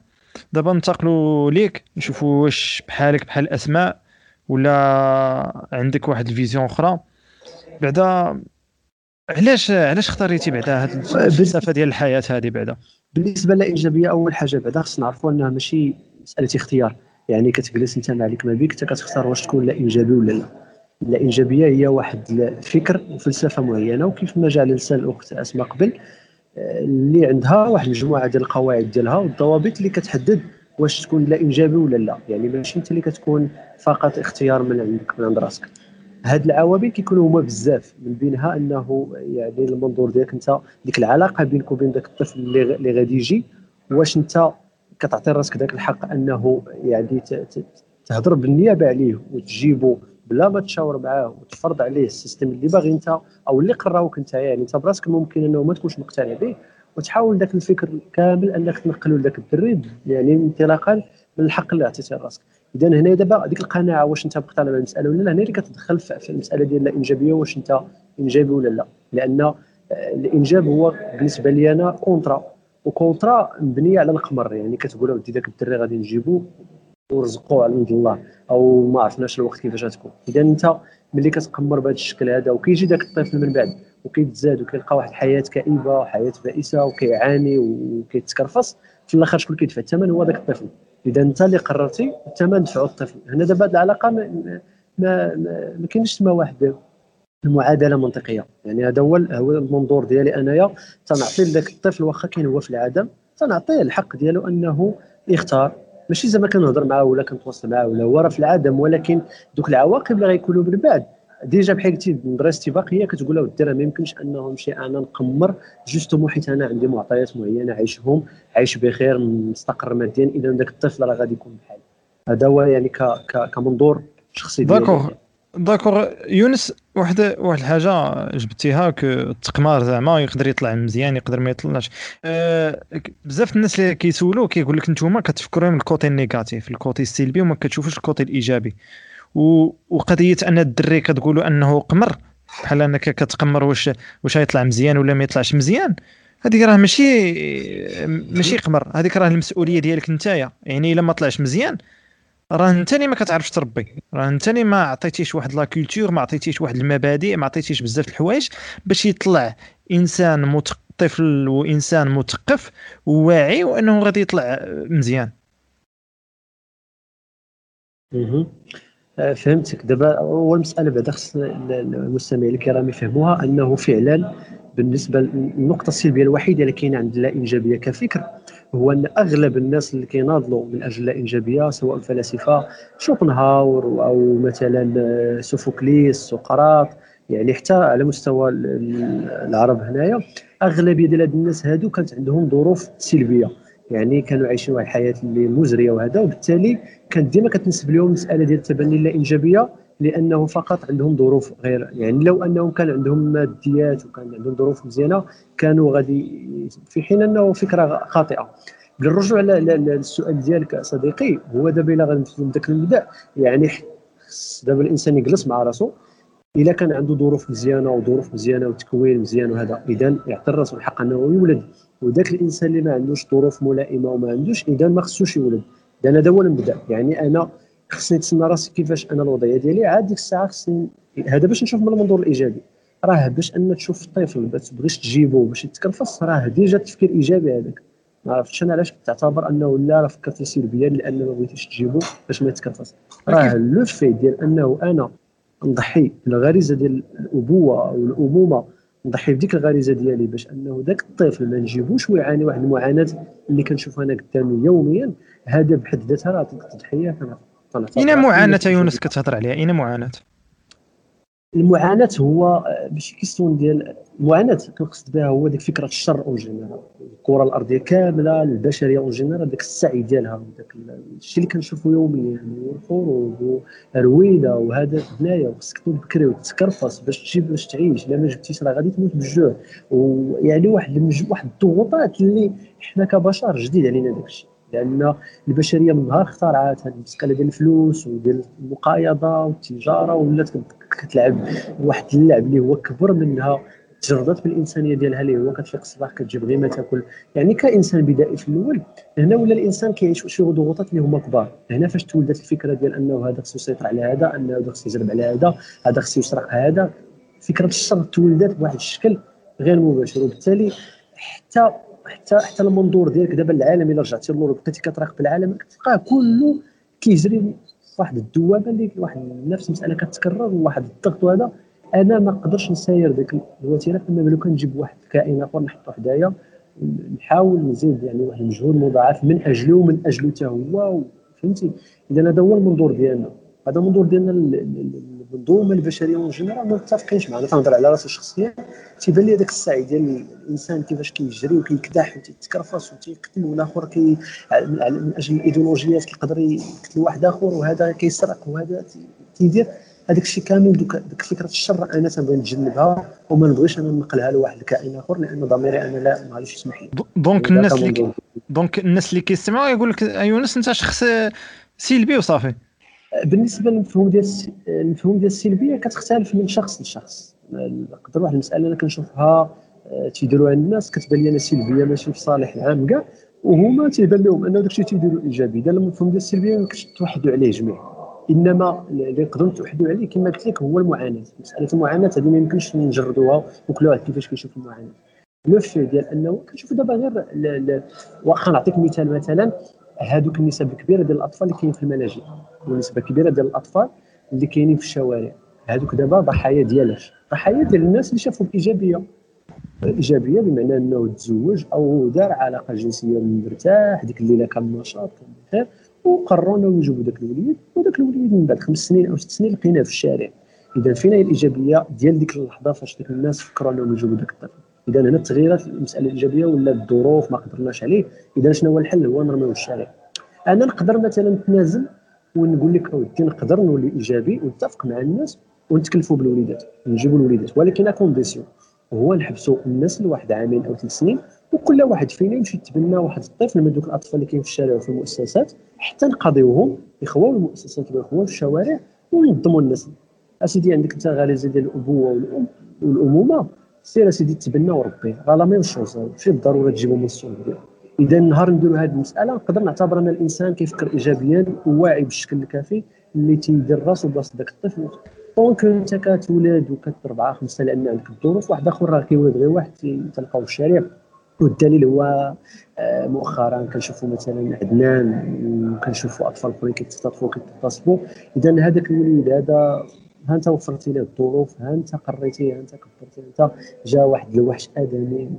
دابا ننتقلوا ليك نشوفوا واش بحالك بحال أسماء ولا عندك واحد vision أخرى. بعدا علاش علاش اختاريتي بعدا هاد الفلسفه ديال الحياة هذه بعدا؟ بالنسبة للإيجابية أول حاجة بعدا خصنا نعرفوا أنها ماشي مسألة اختيار. يعني كتجلس أنت مع ما بيك أنت كتختار واش تكون لا إيجابي ولا لا. لا إيجابية هي واحد الفكر وفلسفة معينة وكيف ما جاء على لسان الأخت أسماء قبل اللي عندها واحد المجموعه ديال القواعد ديالها والضوابط اللي كتحدد واش تكون لا انجابي ولا لا. يعني ماشي أنت اللي كتكون فقط اختيار من عندك من عند راسك. هاد العوامل كيكونوا هما بزاف من بينها أنه يعني المنظور ديالك أنت ديك العلاقة بينك وبين ذاك الطفل اللي غادي يجي واش أنت كتعطي راسك ذاك الحق أنه يعني تهضر بالنيابة عليه وتجيبه بلا ما تشاور معاه وتفرض عليه ال système اللي باغي أنت أو اللي قراوك أنت يعني أنت براسك ممكن أنه ما تكونش مقتنع به وتحاول ذاك الفكر كامل أنك تنقله لذاك الدري يعني انطلاقا من الحق اللي عطيته لراسك. اذا هنا دابا هذيك القناعة واش أنت مقتنع بالمساله ولا لا؟ هنا اللي كتدخل في المسألة ديال الإنجابية واش أنت إنجابي ولا لا. لأن آه، الإنجاب هو بالنسبة لي أنا contrat و contrat مبنيه على القمر. يعني كتقول ودي ذاك الدري غادي نجيبو ورزقو على عند الله. أو ما عرفناش الوقت كيفاش غتكون اذا أنت ملي كتقمر بهذا الشكل هذا وكيجي ذاك الطفل من بعد وكيتزاد وكيلقى واحد الحياة كئيبة وحياة بائسة وكيعاني وكيتكرفص في الآخر شكون كيدفع؟ الثمن هو ذاك الطفل. إذا أنت اللي قررتي الثمن دفعوا الطفل هنا دابا العلاقة ما ما, ما, ما كاينش تما واحد المعادلة منطقية. يعني هذا هو هو المنظور ديالي أنايا. تنعطي لذاك الطفل واخا كاين هو في العدم تنعطيه الحق ديالو أنه يختار. ماشي زعما كنهضر معاه ولا كنتواصل معاه ولا هو راه في العدم ولكن دوك العواقب اللي غيكونوا من بعد déjà بحال قلتي النظره استباقيه كتقول له الدرا ما يمكنش انه نمشي أنا نقمر justement حيت أنا عندي معطيات معينة عايشهم عايش بخير مستقر ماديا إذا ذاك الطفل راه غادي يكون بحالي هذا هو يعني ك ك كمنظور شخصي داكوغ داكوغ يونس واحد واحد الحاجة جبتيها التقمار زعما يقدر يطلع مزيان يقدر ما يطلعش. أه بزاف الناس اللي كيسولوا كيقول لك نتوما كتفكروا من ال côté négatif ال côté السلبي وما كتشوفوش ال côté الإيجابي. وقضيه أن الدري كتقولوا أنه قمر. بحال أنك كتقمر واش واش غيطلع مزيان ولا ما يطلعش مزيان. هذيك راه ماشي ماشي قمر. هذيك راه المسؤولية ديالك نتايا. يعني إلا ما طلعش مزيان راه انت اللي ما كتعرفش تربي. راه انت اللي ما عطيتيش واحد لا كولتور ما عطيتيش واحد المبادئ ما عطيتيش بزاف الحوايج باش يطلع إنسان. طفل وانسان مثقف وواعي وأنه غادي يطلع مزيان. فهمتك. دابا اول مساله بعدا خص المستمعين الكرام يفهموها أنه فعلا بالنسبة للنقطه السلبية الوحيدة اللي كاينة عند اللا انجابيه كفكر هو أن أغلب الناس اللي كيناضلوا من أجل اللا انجابيه سواء الفلاسفه شوبنهاور أو مثلا آه، سوفوكليس سقراط يعني حتى على مستوى العرب هنايا أغلبية ديال هاد الناس هادو كانت عندهم ظروف سلبية. يعني كانوا عايشين واحد الحياة اللي مزرية وهذا وبالتالي كانت ديما كتنسب لهم المساله ديال التبني اللا انجابيه لأنه فقط عندهم ظروف غير يعني لو أنهم كان عندهم ماديات وكان عندهم ظروف مزيانة كانوا غادي في حين أنه فكرة خاطئة. بالرجوع للسؤال ديالك صديقي هو دابا إلا غادي من ذاك المبدأ يعني دابا الإنسان يجلس مع راسو إلا كان عنده ظروف مزيانة وظروف مزيانة وتكوين مزيان وهذا اذا يعطي راسو الحق أنه يولد. وذاك الإنسان اللي ما عندوش ظروف ملائمة وما عندوش إذا ما خصوش يولد. أنا هذا هو المبدا يعني أنا خصني نتسنى راسي كيفاش أنا الوضعية ديالي. عاد ديك الساعة خصني هذا باش نشوف من المنظور الإيجابي. راه باش أن تشوف الطفل ما تبغيش تجيبو باش يتكرفص راه ديجا التفكير إيجابي هذاك. ما عرفتش أنا علاش تعتبر أنه لا راه فكرت سلبيا لأن ما بغيتيش تجيبو باش ما يتكرفص راه لو في ديال أنه أنا نضحي بالغريزه ديال الأبوة أو الامومه نضحي بديك الغريزة ديالي باش أنه ذاك الطفل ما نجيبوش ويعاني واحد المعاناة اللي كنشوفها أنا قدامي يوميا. هذا بحد ذاتها راه تضحية اين معاناة يونس كتهضر عليها اين معاناة. المعاناة هو ماشي question ديال المعاناة كنقصد بها هو ديك فكرة الشر en général الكرة الأرضية كاملة البشرية en général داك السعي ديالها داك الشيء اللي كنشوفو يوميا يعني الحروب والرويدة وهذا هنايا وخصك تنوض بكري وتكرفص باش تجيب باش تعيش الا ما جبتيش راه غادي تموت بالجوع ويعني واحد واحد الضغوطات اللي حنا كبشر جديد علينا داك الشيء. لأن البشرية من نهار اخترعت هذه المساله ديال الفلوس وديال المقايضه والتجارة ولات كتلعب واحد اللعب اللي هو كبر منها تجردت بالإنسانية ديالها اللي هو كتفيق الصباح كتجيب غير ما تاكل. يعني كإنسان بدائي في الأول هنا ولا الإنسان كيعيش شي ضغوطات اللي هما كبار. هنا فاش تولدت الفكرة ديال أنه هذا خصو يسيطر على هذا أنه هذا خصو يجرب على هذا هذا خصو يسرق هذا. فكرة الشر تولدت بواحد الشكل غير مباشر. وبالتالي حتى حتى حتى المنظور ديالك دابا العالم إلا رجعتي للور بقيتي كتراقب العالم كتلقاه كله كيجري واحد الدوامه اللي واحد نفس المسألة كتكرر وواحد الضغط وهذا. أنا ما نقدرش نساير ديك الوتيرة لو كان نجيب واحد الكائن آخر نحطو حدايا نحاول نزيد يعني واحد المجهود مضاعف من أجله ومن أجله حتى هو فهمتي؟ إذا هذا هو المنظور ديالنا. هذا المنظور ديالنا المنظومه البشريه en général ما متفقينش معنا تنهضر على راسي شخصيا تيبان لي هذاك السعي ديال الإنسان كيفاش كيجري وكيكدح وتيتكرفص وتيقتل والاخر كي من أجل الإيديولوجيات كيقدر يقتل واحد آخر وهذا كيسرق وهذا تيدير. هذاك الشيء كامل دوك ديك فكره الشر أنا تنبغي نتجنبها وما نبغيش أنا نقلها لواحد الكائن آخر لأن ضميري أنا لا ما غاديش يسمح لي. دونك الناس اللي دونك الناس اللي كيستمعوا يقول لك يونس أنت شخص سلبي وصافي. بالنسبة للمفهوم ديال المفهوم ديال السلبية كتختلف من شخص لشخص. نقدر واحد المسألة أنا كنشوفها آه، تيديروها الناس كتبان لي أنا سلبية ماشي في صالح العام كاع وهما تيبان لهم ان داكشي تيديروا إيجابي. إذا المفهوم ديال السلبية ما توحدوا عليه جميع. إنما اللي نقدروا نتوحدوا عليه كما قلت لك هو المعاناة. مسألة المعاناة هذه ما يمكنش نجردوها وكل واحد كيفاش كيشوف المعاناة. لو في ديال أنه كنشوف دابا غير واخا نعطيك مثال مثلا هذوك النسب الكبيره ديال الأطفال اللي كاينين في الملاجئ ونسبه كبيرة ديال الأطفال اللي كاينين في الشوارع. هذوك دابا ضحايا ديالاش ضحايا ديال الناس اللي شافوا الايجابيه الايجابيه بمعنى أنه تزوج أو دار علاقة جنسية مرتاح ديك الليلة كان نشاط كان بخير وقرروا أنه يجيبوا ذاك الوليد. وذاك الوليد من بعد خمس سنين أو ست سنين لقيناه في الشارع. إذا فين هي الإيجابية ديال ديك اللحظة فاش ديك الناس فكروا أنهم يجيبوا ذاك الطفل. اذا هنا تغيرات المسألة الإيجابية ولا الظروف ما قدرناش عليه إذا شنو هو الحل؟ هو نرميو الشارع. أنا نقدر مثلا نتنازل ونقول لك اودي نقدر نولي إيجابي ونتفق مع الناس ونتكلفوا بالوليدات نجيبوا الوليدات ولكن condition هو نحبسوا الناس لواحد عامين أو ثلاث سنين وكل واحد فينا يمشي يتبنى واحد الطفل من دوك الأطفال اللي كاين في الشارع وفي المؤسسات حتى نقاضيوهم يخواو المؤسسات ويخواو الشوارع وننظموا الناس. أسيدي عندك أنت غريزه ديال الأبوة والأم والأمومة؟ سير أسيدي تبنى وربي. راه la même chose. ماشي بالضروره تجيبو من الصلب إذا نهار نديروا هذه المسألة نقدر نعتبر ان الإنسان كيفكر ايجابيا وواعي بالشكل الكافي اللي تيدير راسو بلاصه ذاك الطفل. donc انت كتولد وكتربع خمسة لأن عندك الظروف. واحد آخر راه كيولد غير واحد تلقاو في الشارع. والدليل هو آه، مؤخرا كنشوفوا مثلا عدنان كنشوفوا أطفال أخرين كيتغتصبوا اذا هذاك الوليد هذا ها انت وفرتي له الظروف؟ ها انت قريتي ها انت كبرتي انت جا واحد الوحش آدمي.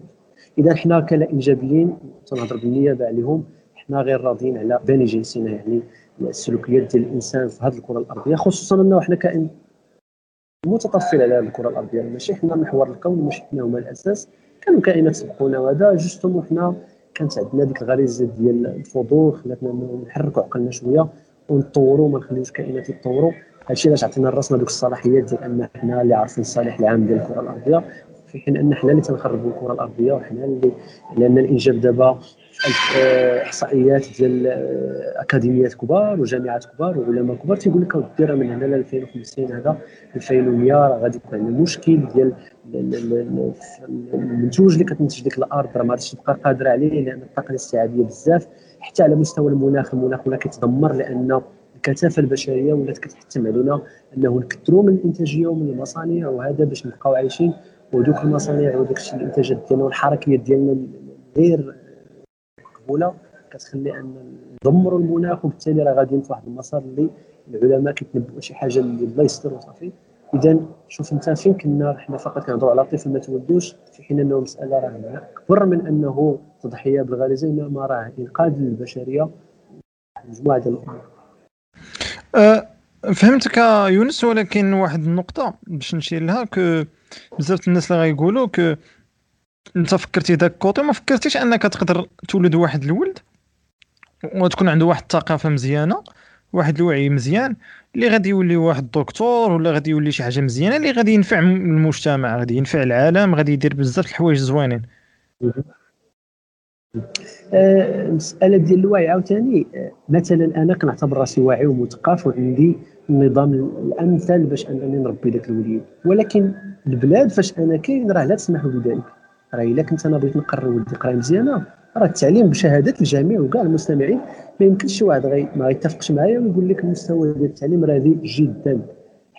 إذا حنا كايجابيين تنهضر بالنيابة عليهم حنا غير راضيين على بني جنسنا يعني السلوكيات ديال الإنسان في هذه الكرة الأرضية خصوصا أنه حنا كائن متطفل على الكرة الأرضية. ماشي حنا محور الكون ماشي حنا هما الأساس. كانوا كائنات سبقونا وهذا justement حنا كانت عندنا ديك الغريزة ديال الفضول خلاتنا نحركوا عقلنا شوية ونطوروا ما نخليوش كائنات يتطوروا. هادشي علاش عطينا راسنا دوك الصلاحيات ديال أن حنا اللي عارفين الصالح العام ديال الكرة الأرضية في حين أن حنا اللي تنخربوا الكرة الأرضية وحنا اللي لأن الإنجاب دابا إحصائيات ديال آه، أكاديميات كبار وجامعات كبار وعلماء كبار تيقول لك اودي من هنا ل 2050 هذا 2100 راه غادي يكون عندنا مشكل ديال المنتوج اللي كتنتج ديك الأرض راه ما غاديش تبقى قادرة عليه لأن الطاقة الاستيعابية بزاف حتى على مستوى المناخ المناخ ولا كيتدمر لأن الكثافة البشرية ولات كتحتم علينا أنه نكثروا من الإنتاجية ومن المصانع وهذا باش نبقاو عايشين. ودوك المصانع ودوك الإنتاجات ديالنا والحركيات ديالنا غير مقبولة. كتخلي أن ندمروا المناخ وبالتالي راه غاديين في واحد المسار اللي العلماء كيتنبؤوا شي حاجة اللي الله يستر وصافي. إذا شوف أنت فين كنا حنا فقط كنهضروا على طفل ما تولدوش في حين أنه المسألة راه أكبر من أنه تضحية بالغريزه انما راه إنقاذ للبشريه مجموعة ديال الأمور أه فهمتك يونس ولكن واحد النقطة باش نشير لها que بزاف الناس اللي غيقولوا que انت فكرتي ذاك côté ما فكرتيش انك تقدر تولد واحد الولد؟ وتكون عنده واحد الثقافة مزيانة واحد الوعي مزيان اللي غادي يولي واحد الدكتور ولا غادي يولي شي حاجة مزيانة اللي غادي ينفع المجتمع غادي ينفع العالم غادي يدير بزاف الحوايج زوينين. المساله ديال الوعي عاوتاني آه، مثلا أنا كنعتبر راسي واعي ومثقف وعندي النظام الامثل باش أنني نربي ذاك الوليد. ولكن البلاد فاش أنا كاين راه لا تسمح بذلك. راه إلا كنت أنا بغيت نقرر ولدي قرايه مزيانة راه التعليم بشهادة الجميع وكاع المستمعين ما يمكنش شي واحد ما يتفقش معايا ويقول لك المستوى ديال التعليم رديء جدا.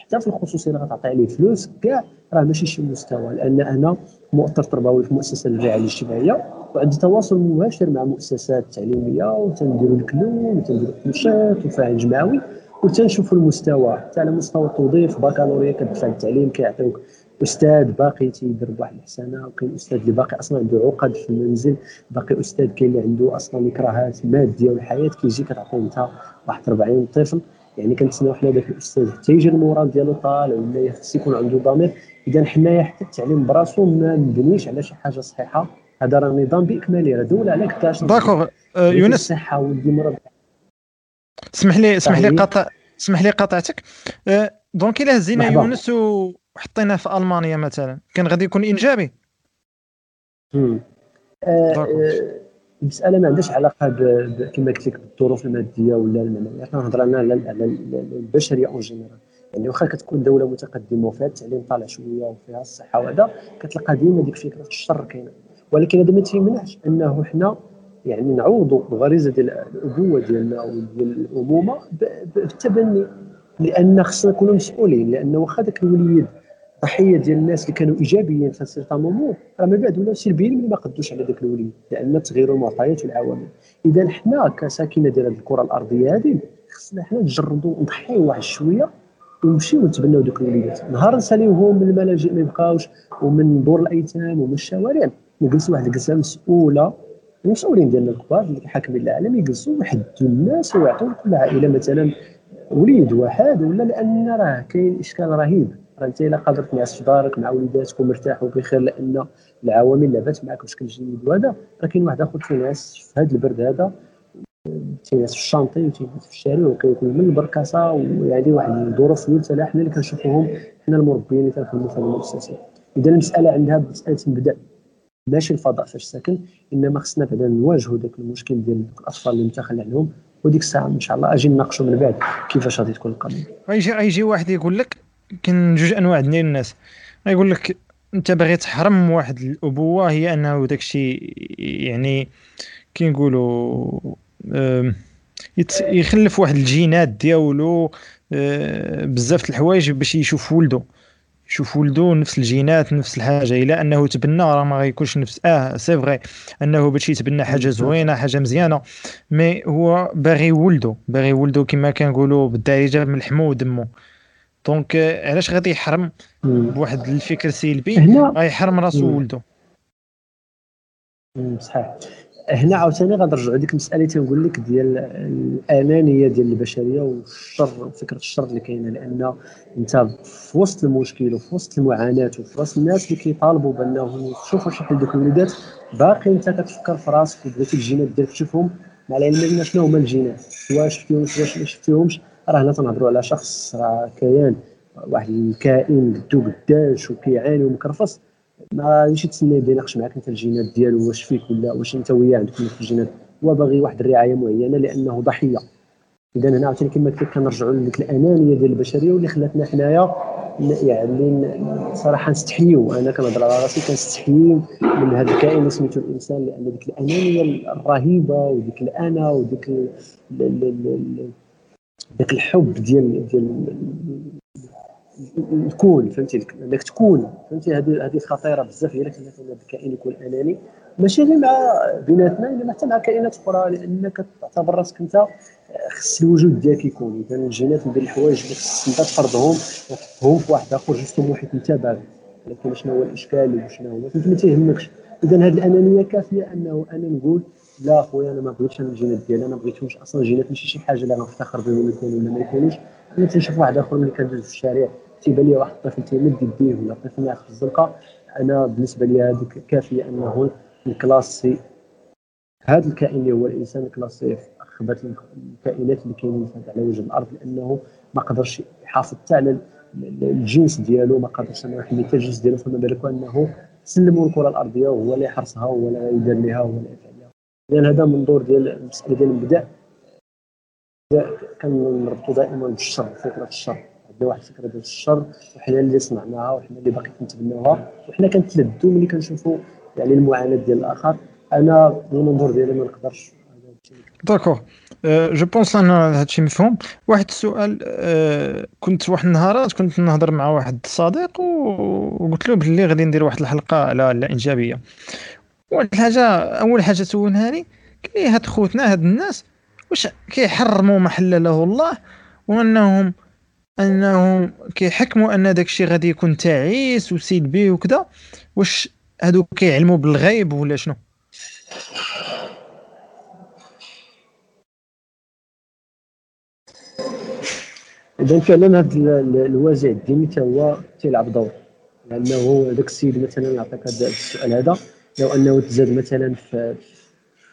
حتى في الخصوصي اللي غتعطي عليه فلوس كاع راه ماشي شي مستوى لأن أنا مؤثر تربوي في مؤسسه الرعايه الاجتماعية وعندي تواصل مباشر مع مؤسسات تعليمية وتنديروا الكلوم وتنديروا النشاط وفاعل جمعوي وتنشوفوا المستوى. حتى على مستوى التوظيف بكالوريا كتدفع التعليم كيعطيوك أستاذ باقي تيدير بواحد الحسنة وكاين أستاذ اللي باقي أصلا عنده عقد في المنزل باقي أستاذ كاين اللي عنده أصلا إكراهات مادية والحياة كيجي كتعطيه أنت واحد 40 طفل. يعني كنتسناو حنا داك الأستاذ حتى يجي le moral ديالو طالع ولا خص يكون عنده ضمير إذا حنايا حتى التعليم براسو ما مبنيش على شي حاجة صحيحة. هذا راه نظام باكمله راه دولة على كداش d'accord آه، يونس. الصحة ولدي مرض اسمح لي اسمح لي قطع اسمح لي قطعتك. آه، donc الا هزينا يونس وحطيناه في ألمانيا مثلا. كان غادي يكون إنجابي؟ المسألة ما عندهاش علاقة كما قلت لك بالظروف المادية ولا المعنويه كنهضر أنا على البشرية en général يعني واخا كتكون دولة متقدمة وفيها التعليم طالع شوية وفيها الصحة وهذا كتلقى ديما ديك فكره الشر كاينة. ولكن هذا ما تيمنعش أنه حنا يعني نعوضوا الغريزه ديال الابوه ديالنا وديال الأمومة بالتبني. لأن خصنا نكونوا مسؤولين لأن واخا ذاك الوليد ضحيه ديال الناس اللي كانوا إيجابيين في سيرتا مومون راه من بعد ولاو سلبيين ملي ما قدوش على ذاك الوليد لأن تغيير المعطيات والعوامل. إذا حنا كساكنة ديال هذه الكرة الأرضية هذه خصنا حنا نجردوا نضحيو واحد شوية ونمشيو نتبناو دوك الوليدات. نهار نساليوهم من الملاجئ ما يبقاوش ومن دور الأيتام ومن الشوارع. نجلسوا واحد الجلسه مسؤولة. المسؤولين ديالنا الكبار اللي حاكمين العالم يجلسوا ويحدوا الناس ويعطوا لكل عائلة مثلا وليد واحد ولا لأن راه كاين إشكال رهيب. راه انت إلا قادر تنعس في دارك مع وليداتك ومرتاح وبخير لأن العوامل لعبات معك بشكل جيد وهذا راه كاين واحد آخر تينعس في هذا البرد هذا تينعس في الشانطي وتينعس في الشارع وكيكون من البركاسة ويعني واحد الظروف لا حنا اللي كنشوفوهم حنا المربيين اللي كنخدموا في المؤسسات إذا المسألة عندها مساله نبدا ماشي الفضاء فاش ساكن إنما خصنا بعدا نواجهوا ذاك المشكل ديال الأطفال اللي متخلى عنهم وديك الساعة إن شاء الله أجي نناقشوا من بعد كيفاش غادي تكون القضية. غيجي غيجي واحد يقول لك كاين جوج أنواع ديال الناس. يقول لك أنت باغي تحرم واحد الأبوة هي أنه داك الشيء يعني كي نقولوا يخلف واحد الجينات ديالو آه، بزاف الحوايج باش يشوف ولده يشوف ولده نفس الجينات نفس الحاجة. إلى أنه تبنى راه ما غيكونش نفس. آه c'est vrai أنه باش يتبنى حاجة زوينة حاجة مزيانة. mais هو باغي ولده باغي ولده كما كنقولوا بالدارجة من لحمه ودمه donc علاش غادي يحرم بواحد الفكر سلبي غيحرم راسو ولده صحيح. هنا عاوتاني غنرجعوا ديك المسألة اللي تنقول لك ديال الأنانية ديال البشرية والشر وفكره الشر اللي كاينة لأن أنت في وسط المشكل وفي وسط المعاناة وفي وسط الناس اللي كيطالبوا بأنهم يشوفوا شي حل دوك الوليدات باقي أنت كتفكر في راسك وبديتي الجينات ديالك تشوفهم مع العلم شنو هما الجينات؟ سواء شفتيهم واش ما شفتيهمش راه هنا تنهضروا على شخص راه كيان واحد الكائن قدو قداش وكيعاني ومكرفص. ما غاديش تسنى يبدأ يناقش معاك أنت الجينات ديالو واش فيك ولا واش أنت وياه عندكم نفس الجينات. هو باغي واحد الرعاية معينة لأنه ضحية. إذا هنا عاوتاني كما قلت لك كنرجعوا لديك الأنانية ديال البشرية واللي خلاتنا حنايا يعني صراحة نستحيو. أنا كنهضر على راسي كنستحيي من هذا الكائن اللي سميتو الإنسان لأن ديك الأنانية الرهيبة وديك الانا وديك داك الحب ديال ديال الكون فهمتي؟ انك تكون فهمتي؟ هذه هذه خطيرة بزاف هي اللي خلات الكائن يكون اناني ماشي غير مع بيناتنا انما حتى مع كائنات أخرى لأنك تعتبر راسك أنت خص الوجود ديالك يكون. اذا الجينات من بين الحوايج اللي خص أنت تفرضهم وتحطهم في واحد آخر juste محيط أنت باغي. ولكن شنو هو الإشكال وشنو هو ما تيهمكش اذا هذه الأنانية كافية أنه أنا نقول لا خويا أنا ما بغيتش أنا الجينات ديالي أنا ما بغيتهمش أصلا الجينات ماشي شي حاجة اللي غنفتخر بهم يكونوا ولا ما يكونوش. أنا تنشوف واحد آخر ملي كندوز في الشارع تيبان لي واحد الطفل تيمد يديه ولا طفل ناعس في الزنقه أنا بالنسبة لي هذيك كافيه أنه نكلاسي هذا الكائن اللي هو الإنسان كلاسي في اخبث الكائنات اللي كاينين على وجه الأرض لأنه ما قدرش يحافظ حتى على الجنس ديالو ما قدرش أنه يحمي حتى الجنس ديالو. فما بالك أنه سلموا الكرة الأرضية وهو اللي يحرسها وهو اللي يدير لها وهو اللي يفعل. لأن هذا منظور ديال المسألة ديال المبدا كنربطوا دائما بالشر فكرة الشر. عندنا واحد الفكرة ديال الشر وحنا اللي صنعناها وحنا اللي باقي كنتبناوها وحنا كنتلذوا ملي كنشوفوا يعني المعاناة ديال الآخر. أنا المنظور ديالي ما نقدرش d'accord je pense ان هادشي مفهوم. واحد السؤال أه كنت واحد النهارات كنت نهضر مع واحد الصديق وقلت له بلي غادي ندير واحد الحلقة على الانجابيه واحد الحاجة أول حاجة سولناها قال لي هاد خوتنا هاد الناس واش كيحرموا ما حلله الله وأنهم أنهم كيحكموا أن داك الشيء غادي يكون تعيس وسلبي وكذا واش هادو كيعلموا بالغيب ولا شنو؟ اذا فعلا هذا الوازع الديني حتى هو تيلعب دور لأنه ذاك السيد مثلا يعطيك هذا السؤال هذا. لو أنه تزاد مثلا في,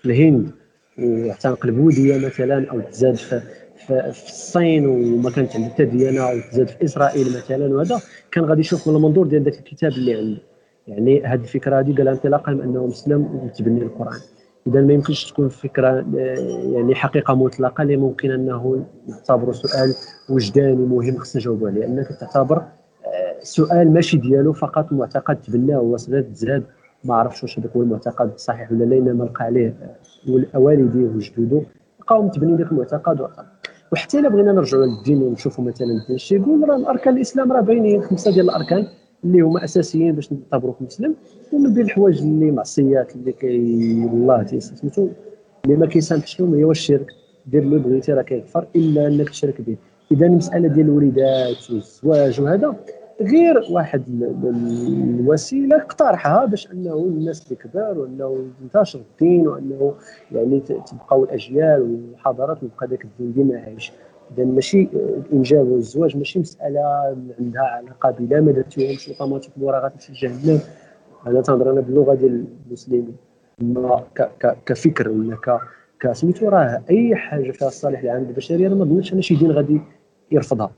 الهند واعتنق البوذيه مثلا أو تزاد في في, الصين وما كانت عنده حتى ديانه أو تزاد في إسرائيل مثلا. وهذا كان غادي يشوف من المنظور ديال ذاك الكتاب اللي عنده. يعني هذه الفكرة هذه قال انطلاقا من انه مسلم ومتبني القرآن. اذا ما يمكنش تكون فكرة يعني حقيقة مطلقة اللي ممكن أنه نعتبره سؤال وجداني مهم خصنا نجاوبوا عليه. لأنك تعتبر آه، سؤال ماشي ديالو فقط معتقد تبناه هو تزاد ما عرفش واش هذاك هو المعتقد صحيح ولا لا إنما لقى عليه والديه وجدوده لقاو متبنين ذاك المعتقد. وحتى إلا بغينا نرجعوا للدين ونشوفوا مثلا الدين شي يقول راه اركان الإسلام راه باينين خمسة ديال الأركان اللي هما أساسيين باش نعتبروك مسلم ومن بين الحوايج اللي معصيات اللي كي الله سميتو اللي ما كيسامحش لهم هي الشرك. دير اللي بغيتي راه كيغفر إلا أنك تشرك به. إذا المساله ديال الوليدات والزواج وهذا غير واحد الوسيلة اقترحها باش انه الناس الكبار وانه ينتشر الدين وانه يعني تبقاو الأجيال والحضارات ويبقى ذاك الدين ديما عايش. اذا ماشي الإنجاب والزواج ماشي مسألة عندها علاقة بلا ما درتيهمش اوتوماتيك وراه غتمشي لجهنم أنا تنهضر أنا باللغة ديال المسلمين. ما كفكر ولا ك سميتو راه أي حاجة فيها الصالح العام البشرية أنا ما ظنيتش أن شي دين غادي يرفضها.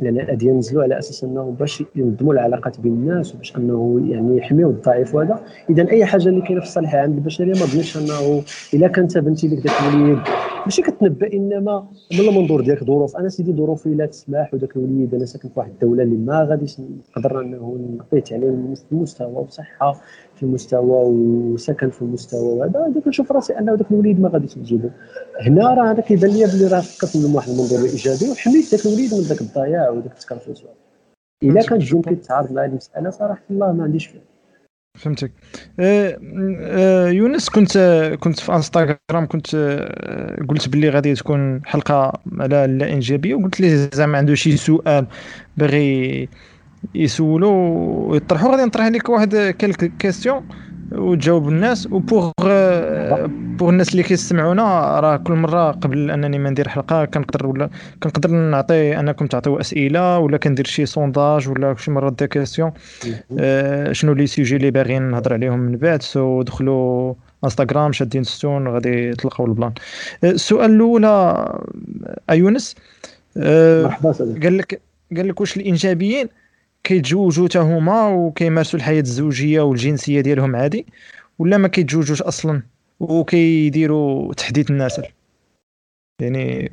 لأن الاديان نزلوا على أساس أنه باش ينظموا العلاقات بين الناس وباش أنه يعني يحميوا الضعيف وهذا. اذا أي حاجة اللي كاينة في الصالح العام البشرية ما ظنيتش أنه إلا كانت بنتي لك ذاك الوليد ماشي كتنبأ إنما من المنظور ديالك ظروف. أنا سيدي ظروفي لا تسمح وذاك الوليد أنا ساكن في واحد الدولة اللي ما غاديش نقدر أنه نعطيه تعليم في المستوى وصحه في المستوى وسكن في المستوى وهذا. هذا كنشوف راسي أنه ذاك الوليد ما غاديش نجيبو. هنا راه هذا كيبان لي بلي راه فكرت من واحد المنظور الإيجابي وحميت ذاك الوليد من ذاك الضياع وذاك التكرفس إلا كانت جون كيتعارض مع المسألة صراحة الله ما عنديش فيه فهمتك. أه أه يونس كنت كنت في انستغرام كنت أه قلت باللي غادي تكون حلقة على الإنجابية وقلت لي زعما عنده شي سؤال باغي يسولو ويطرحوا غادي نطرح لك واحد quelques questions وتجاوب الناس. و pour pour الناس اللي كيستمعونا راه كل مرة قبل أنني ما ندير حلقة كنقدر ولا كنقدر نعطي أنكم تعطيو أسئلة ولا كندير شي sondage ولا شي مره des questions آه شنو les sujets اللي باغيين نهضر عليهم من بعد. so دخلوا انستغرام شادين ستون غادي تلقاو البلان. آه، السؤال الأول أيونس. آه مرحبا قال لك قال لك واش الإنجابيين كيتزوجوا حتى هما وكيمارسوا الحياة الزوجية والجنسية ديالهم عادي؟ ولا ما كيتزوجوش أصلا؟ وكيديروا تحديث النسل؟ يعني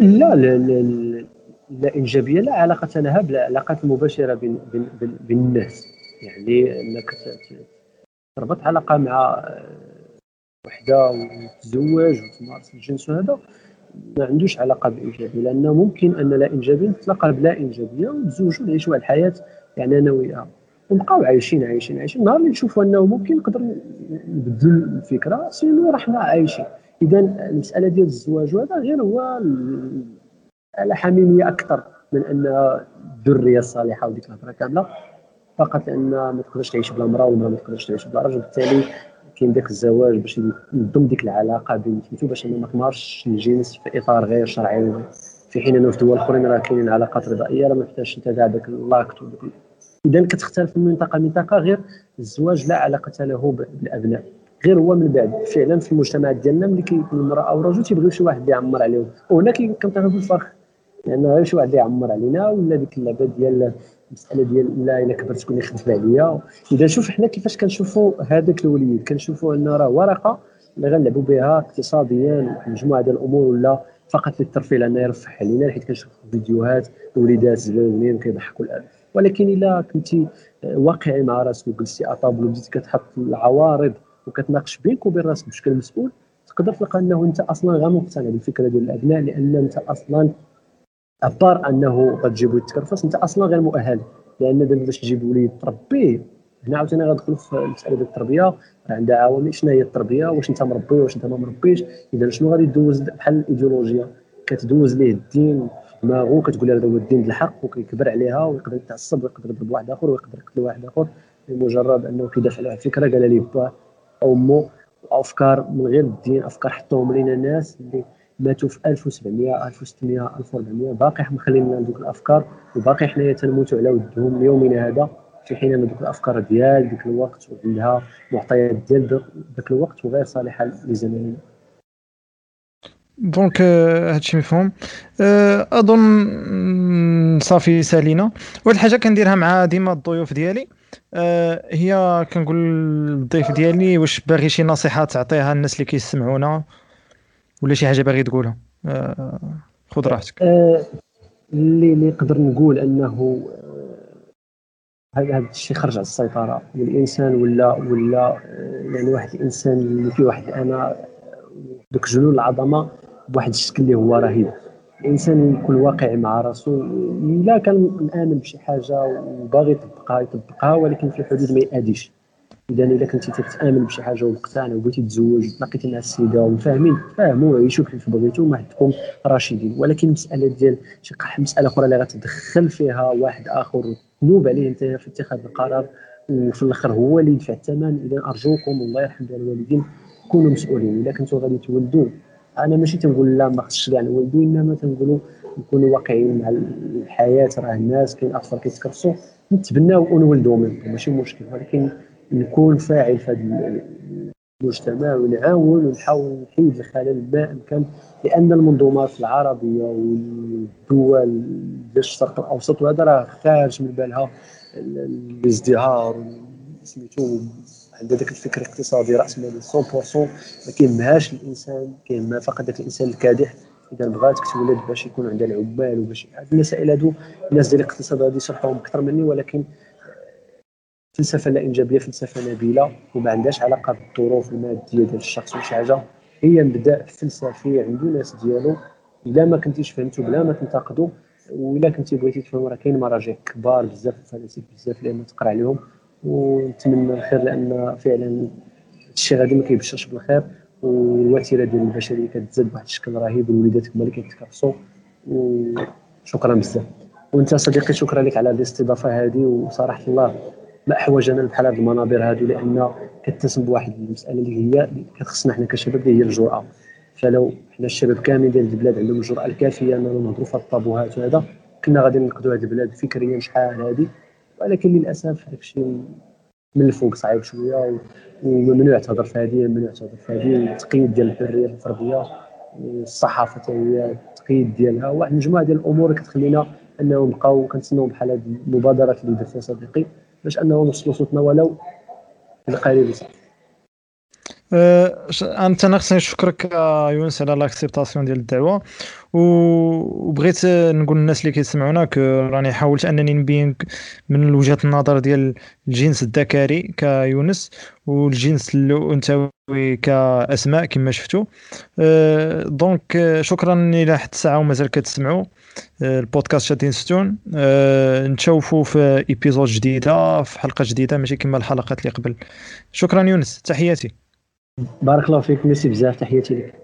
لا لا لا لا إنجابية لا علاقة لها بالعلاقات المباشرة بين بين بين الناس. يعني انك تربط علاقة مع وحدة وتتزوج وتمارس الجنس وهذا. ما عندوش علاقة بالايجابيه لأنه ممكن أن لا انجابيه تتلقى بلا انجابيه وتزوجوا تعيشوا الحياة يعني أنا وياها ونبقاو عايشين عايشين عايشين. النهار اللي نشوفوا أنه ممكن نقدر نبدلوا الفكرة سينو رحنا عايشين. إذا المسألة ديال الزواج وهذا غير هو على حميميه أكثر من أن الذرية الصالحة وديك الهضرة كاملة. فقط لأن ما تقدرش تعيش بلا مرأة والمراه ما تقدرش تعيش بلا رجل بالتالي كاين داك الزواج باش ينظم ديك العلاقة بين سميتو باش ما تمارسش الجنس في إطار غير شرعي. في حين أنه في دول اخرين راه كاينين علاقات رضائية راه ما محتاجش انت كاع داك l'acte إذا كتختلف من منطقة لمنطقة غير الزواج لا علاقة له بالأبناء. غير هو من بعد. فعلا في المجتمع ديالنا ملي كيكون المرأة أو الرجل تيبغيو شي واحد يعمر عليهم. وهنا كنطيحوا في الفرق. لأن غير شي واحد يعمر علينا ولا ديك اللعبة ديال المسألة ديال لا إلا كبرت تكون يخدم عليا. إذا شوف حنا كيفاش كنشوفوا هذاك الوليد كنشوفوا أن راه ورقة اللي غنلعبوا بها اقتصاديا مجموعة ديال الأمور ولا فقط للترفيه لأنه يرفح علينا حيت كنشوف فيديوهات وليدات زوينين كيضحكوا الان ولكن إلا كنتي واقعي مع راسك وجلستي أطابل وبديتي كتحط العوارض وكتناقش بينك وبين راسك بشكل مسؤول تقدر تلقى أنه أنت أصلا غير مقتنع بالفكرة ديال الأبناء لأن أنت أصلا ابار أنه غتجيبو يتكرفص أنت أصلا غير مؤهل لأن دابا باش تجيب وليد تربيه هنا عاوتاني غندخلوا في مساله التربية. عندها عوامل شنو هي التربية؟ واش أنت مربي واش أنت ما مربيش؟ اذا شنو غادي دوز بحال الإيديولوجيا؟ كتدوز ليه الدين في دماغه كتقول هذا هو الدين الحق وكيكبر عليها ويقدر يتعصب ويقدر يضرب واحد آخر ويقدر يقتل واحد آخر. لمجرد أنه كيدافع على فكرة قال لي باه أو أمه أفكار من غير الدين أفكار حطوهم لينا الناس اللي ماتوا في 1700 1600 1400 باقي مخلين لنا دوك الأفكار وباقي حنايا تنموتوا على ودهم ليومنا هذا. في حين أن دوك الأفكار ديال ذاك الوقت وعندها معطيات ديال ذاك الوقت وغير صالحة لزماننا دونك هادشي مفهوم. أه، أظن صافي سالينا. واحد الحاجة كنديرها مع ديما الضيوف ديالي. أه، هي كنقول للضيف ديالي واش باغي شي نصيحة تعطيها الناس اللي كيسمعونا. ولا شي حاجة باغي تقولها. أه، خذ راحتك. اللي اللي نقدر نقول أنه هذا الشيء خرج على السيطرة. والإنسان ولا ولا يعني واحد الإنسان اللي فيه واحد أنا دوك جنون العظمة بواحد الشكل اللي هو رهيب الإنسان يكون واقعي مع راسو الا كان مآمن بشي حاجة وباغي يطبقها يطبقها ولكن في حدود ما يأديش إذا الا كنتي تامن بشي حاجة ومقتنع وبغيتي تزوج تلاقيتي مع السيدة ومفاهمين تفاهموا وعيشوا كيف بغيتوا ما عندكم راشدين. ولكن المساله ديال شي مسألة أخرى اللي غتدخل فيها واحد آخر تنوب عليه أنت في اتخاذ القرار وفي الآخر هو اللي يدفع الثمن. اذا أرجوكم الله يرحم الوالدين كونوا مسؤولين. الا كنتوا غادي تولدوا أنا ماشي تنقول لا ما خصش كاع نولدوا إنما تنقولوا نكونوا واقعيين مع الحياة. راه الناس كاين أطفال كيتكرسوا نتبناو ونولدوا منهم ماشي مشكل. ولكن نكون فاعل في المجتمع ونعاون ونحاول نحيد الخلل ما أمكن لأن المنظومات العربية والدول ديال الشرق الأوسط وهذا راه خارج من بالها الازدهار سميتو عندها ذاك الفكر الاقتصادي رأس مالي 100% ما كيهمهاش الإنسان كيهمها فقط ذاك الإنسان الكادح. إذا بغاتك تولد باش يكون عندها العمال وباش هاد المسائل هادو الناس ديال الاقتصاد غادي يشرحوهم أكثر مني ولكن فلسفة لا إنجابية فلسفة نبيله وما عندهاش علاقة بالظروف المادية ديال الشخص ولا شي حاجة. هي مبدأ فلسفي عنده ناس ديالو إلا ما كنتيش فهمتو بلا ما تنتقدوا وإلا كنتي بغيتي تفهم راه كاين مراجع كبار بزاف وفلاسفه بزاف لأن تقرا عليهم. ونتمنى الخير لأن فعلا الشيء غادي ما كيبشرش بالخير والوتيرة ديال البشرية كتزاد بواحد الشكل رهيب والوليدات هما اللي كيتكرسوا وشكرا بزاف. وأنت صديقي شكرا لك على الاستضافة هذه وصراحة الله ما احوجنا بحال هذه المنابر هذه لأن كتسم بواحد المسألة اللي هي كتخصنا حنا كشباب اللي هي الجرأة. فلو حنا الشباب كاملين ديال البلاد عندهم الجرأة الكافية إننا نهضروا في الطابوهات وهذا كنا غادي ننقذوا هذه البلاد فكريا شحال هذه ولكن للأسف هذاك الشيء من الفوق صعيب شوية وممنوع تهضر في هذه ممنوع تهضر في هذه التقييد ديال الحرية الفردية الصحافة حتى هي التقييد ديالها واحد مجموعه ديال الأمور كتخلينا انه نبقاو كنتسناو بحال هذه المبادرات اللي درتها صديقي. باش انه نوصلوا صوتنا ولو القليل أه أنت أنا خصني نشكرك يونس على l'acceptation ديال الدعوة. وبغيت نقول للناس اللي كيسمعونا راني حاولت أنني نبين من وجهة النظر ديال الجنس الذكري كيونس والجنس الأنثوي كأسماء كما شفتوا. أه donc شكرا إلى حتى الساعة ومازال كتسمعوا. البودكاست شادين ستون أه نتشوفوا في épisode جديدة في حلقة جديدة ماشي كما الحلقات اللي قبل. شكرا يونس تحياتي. بارك الله فيك ميرسي بزاف تحياتي لك.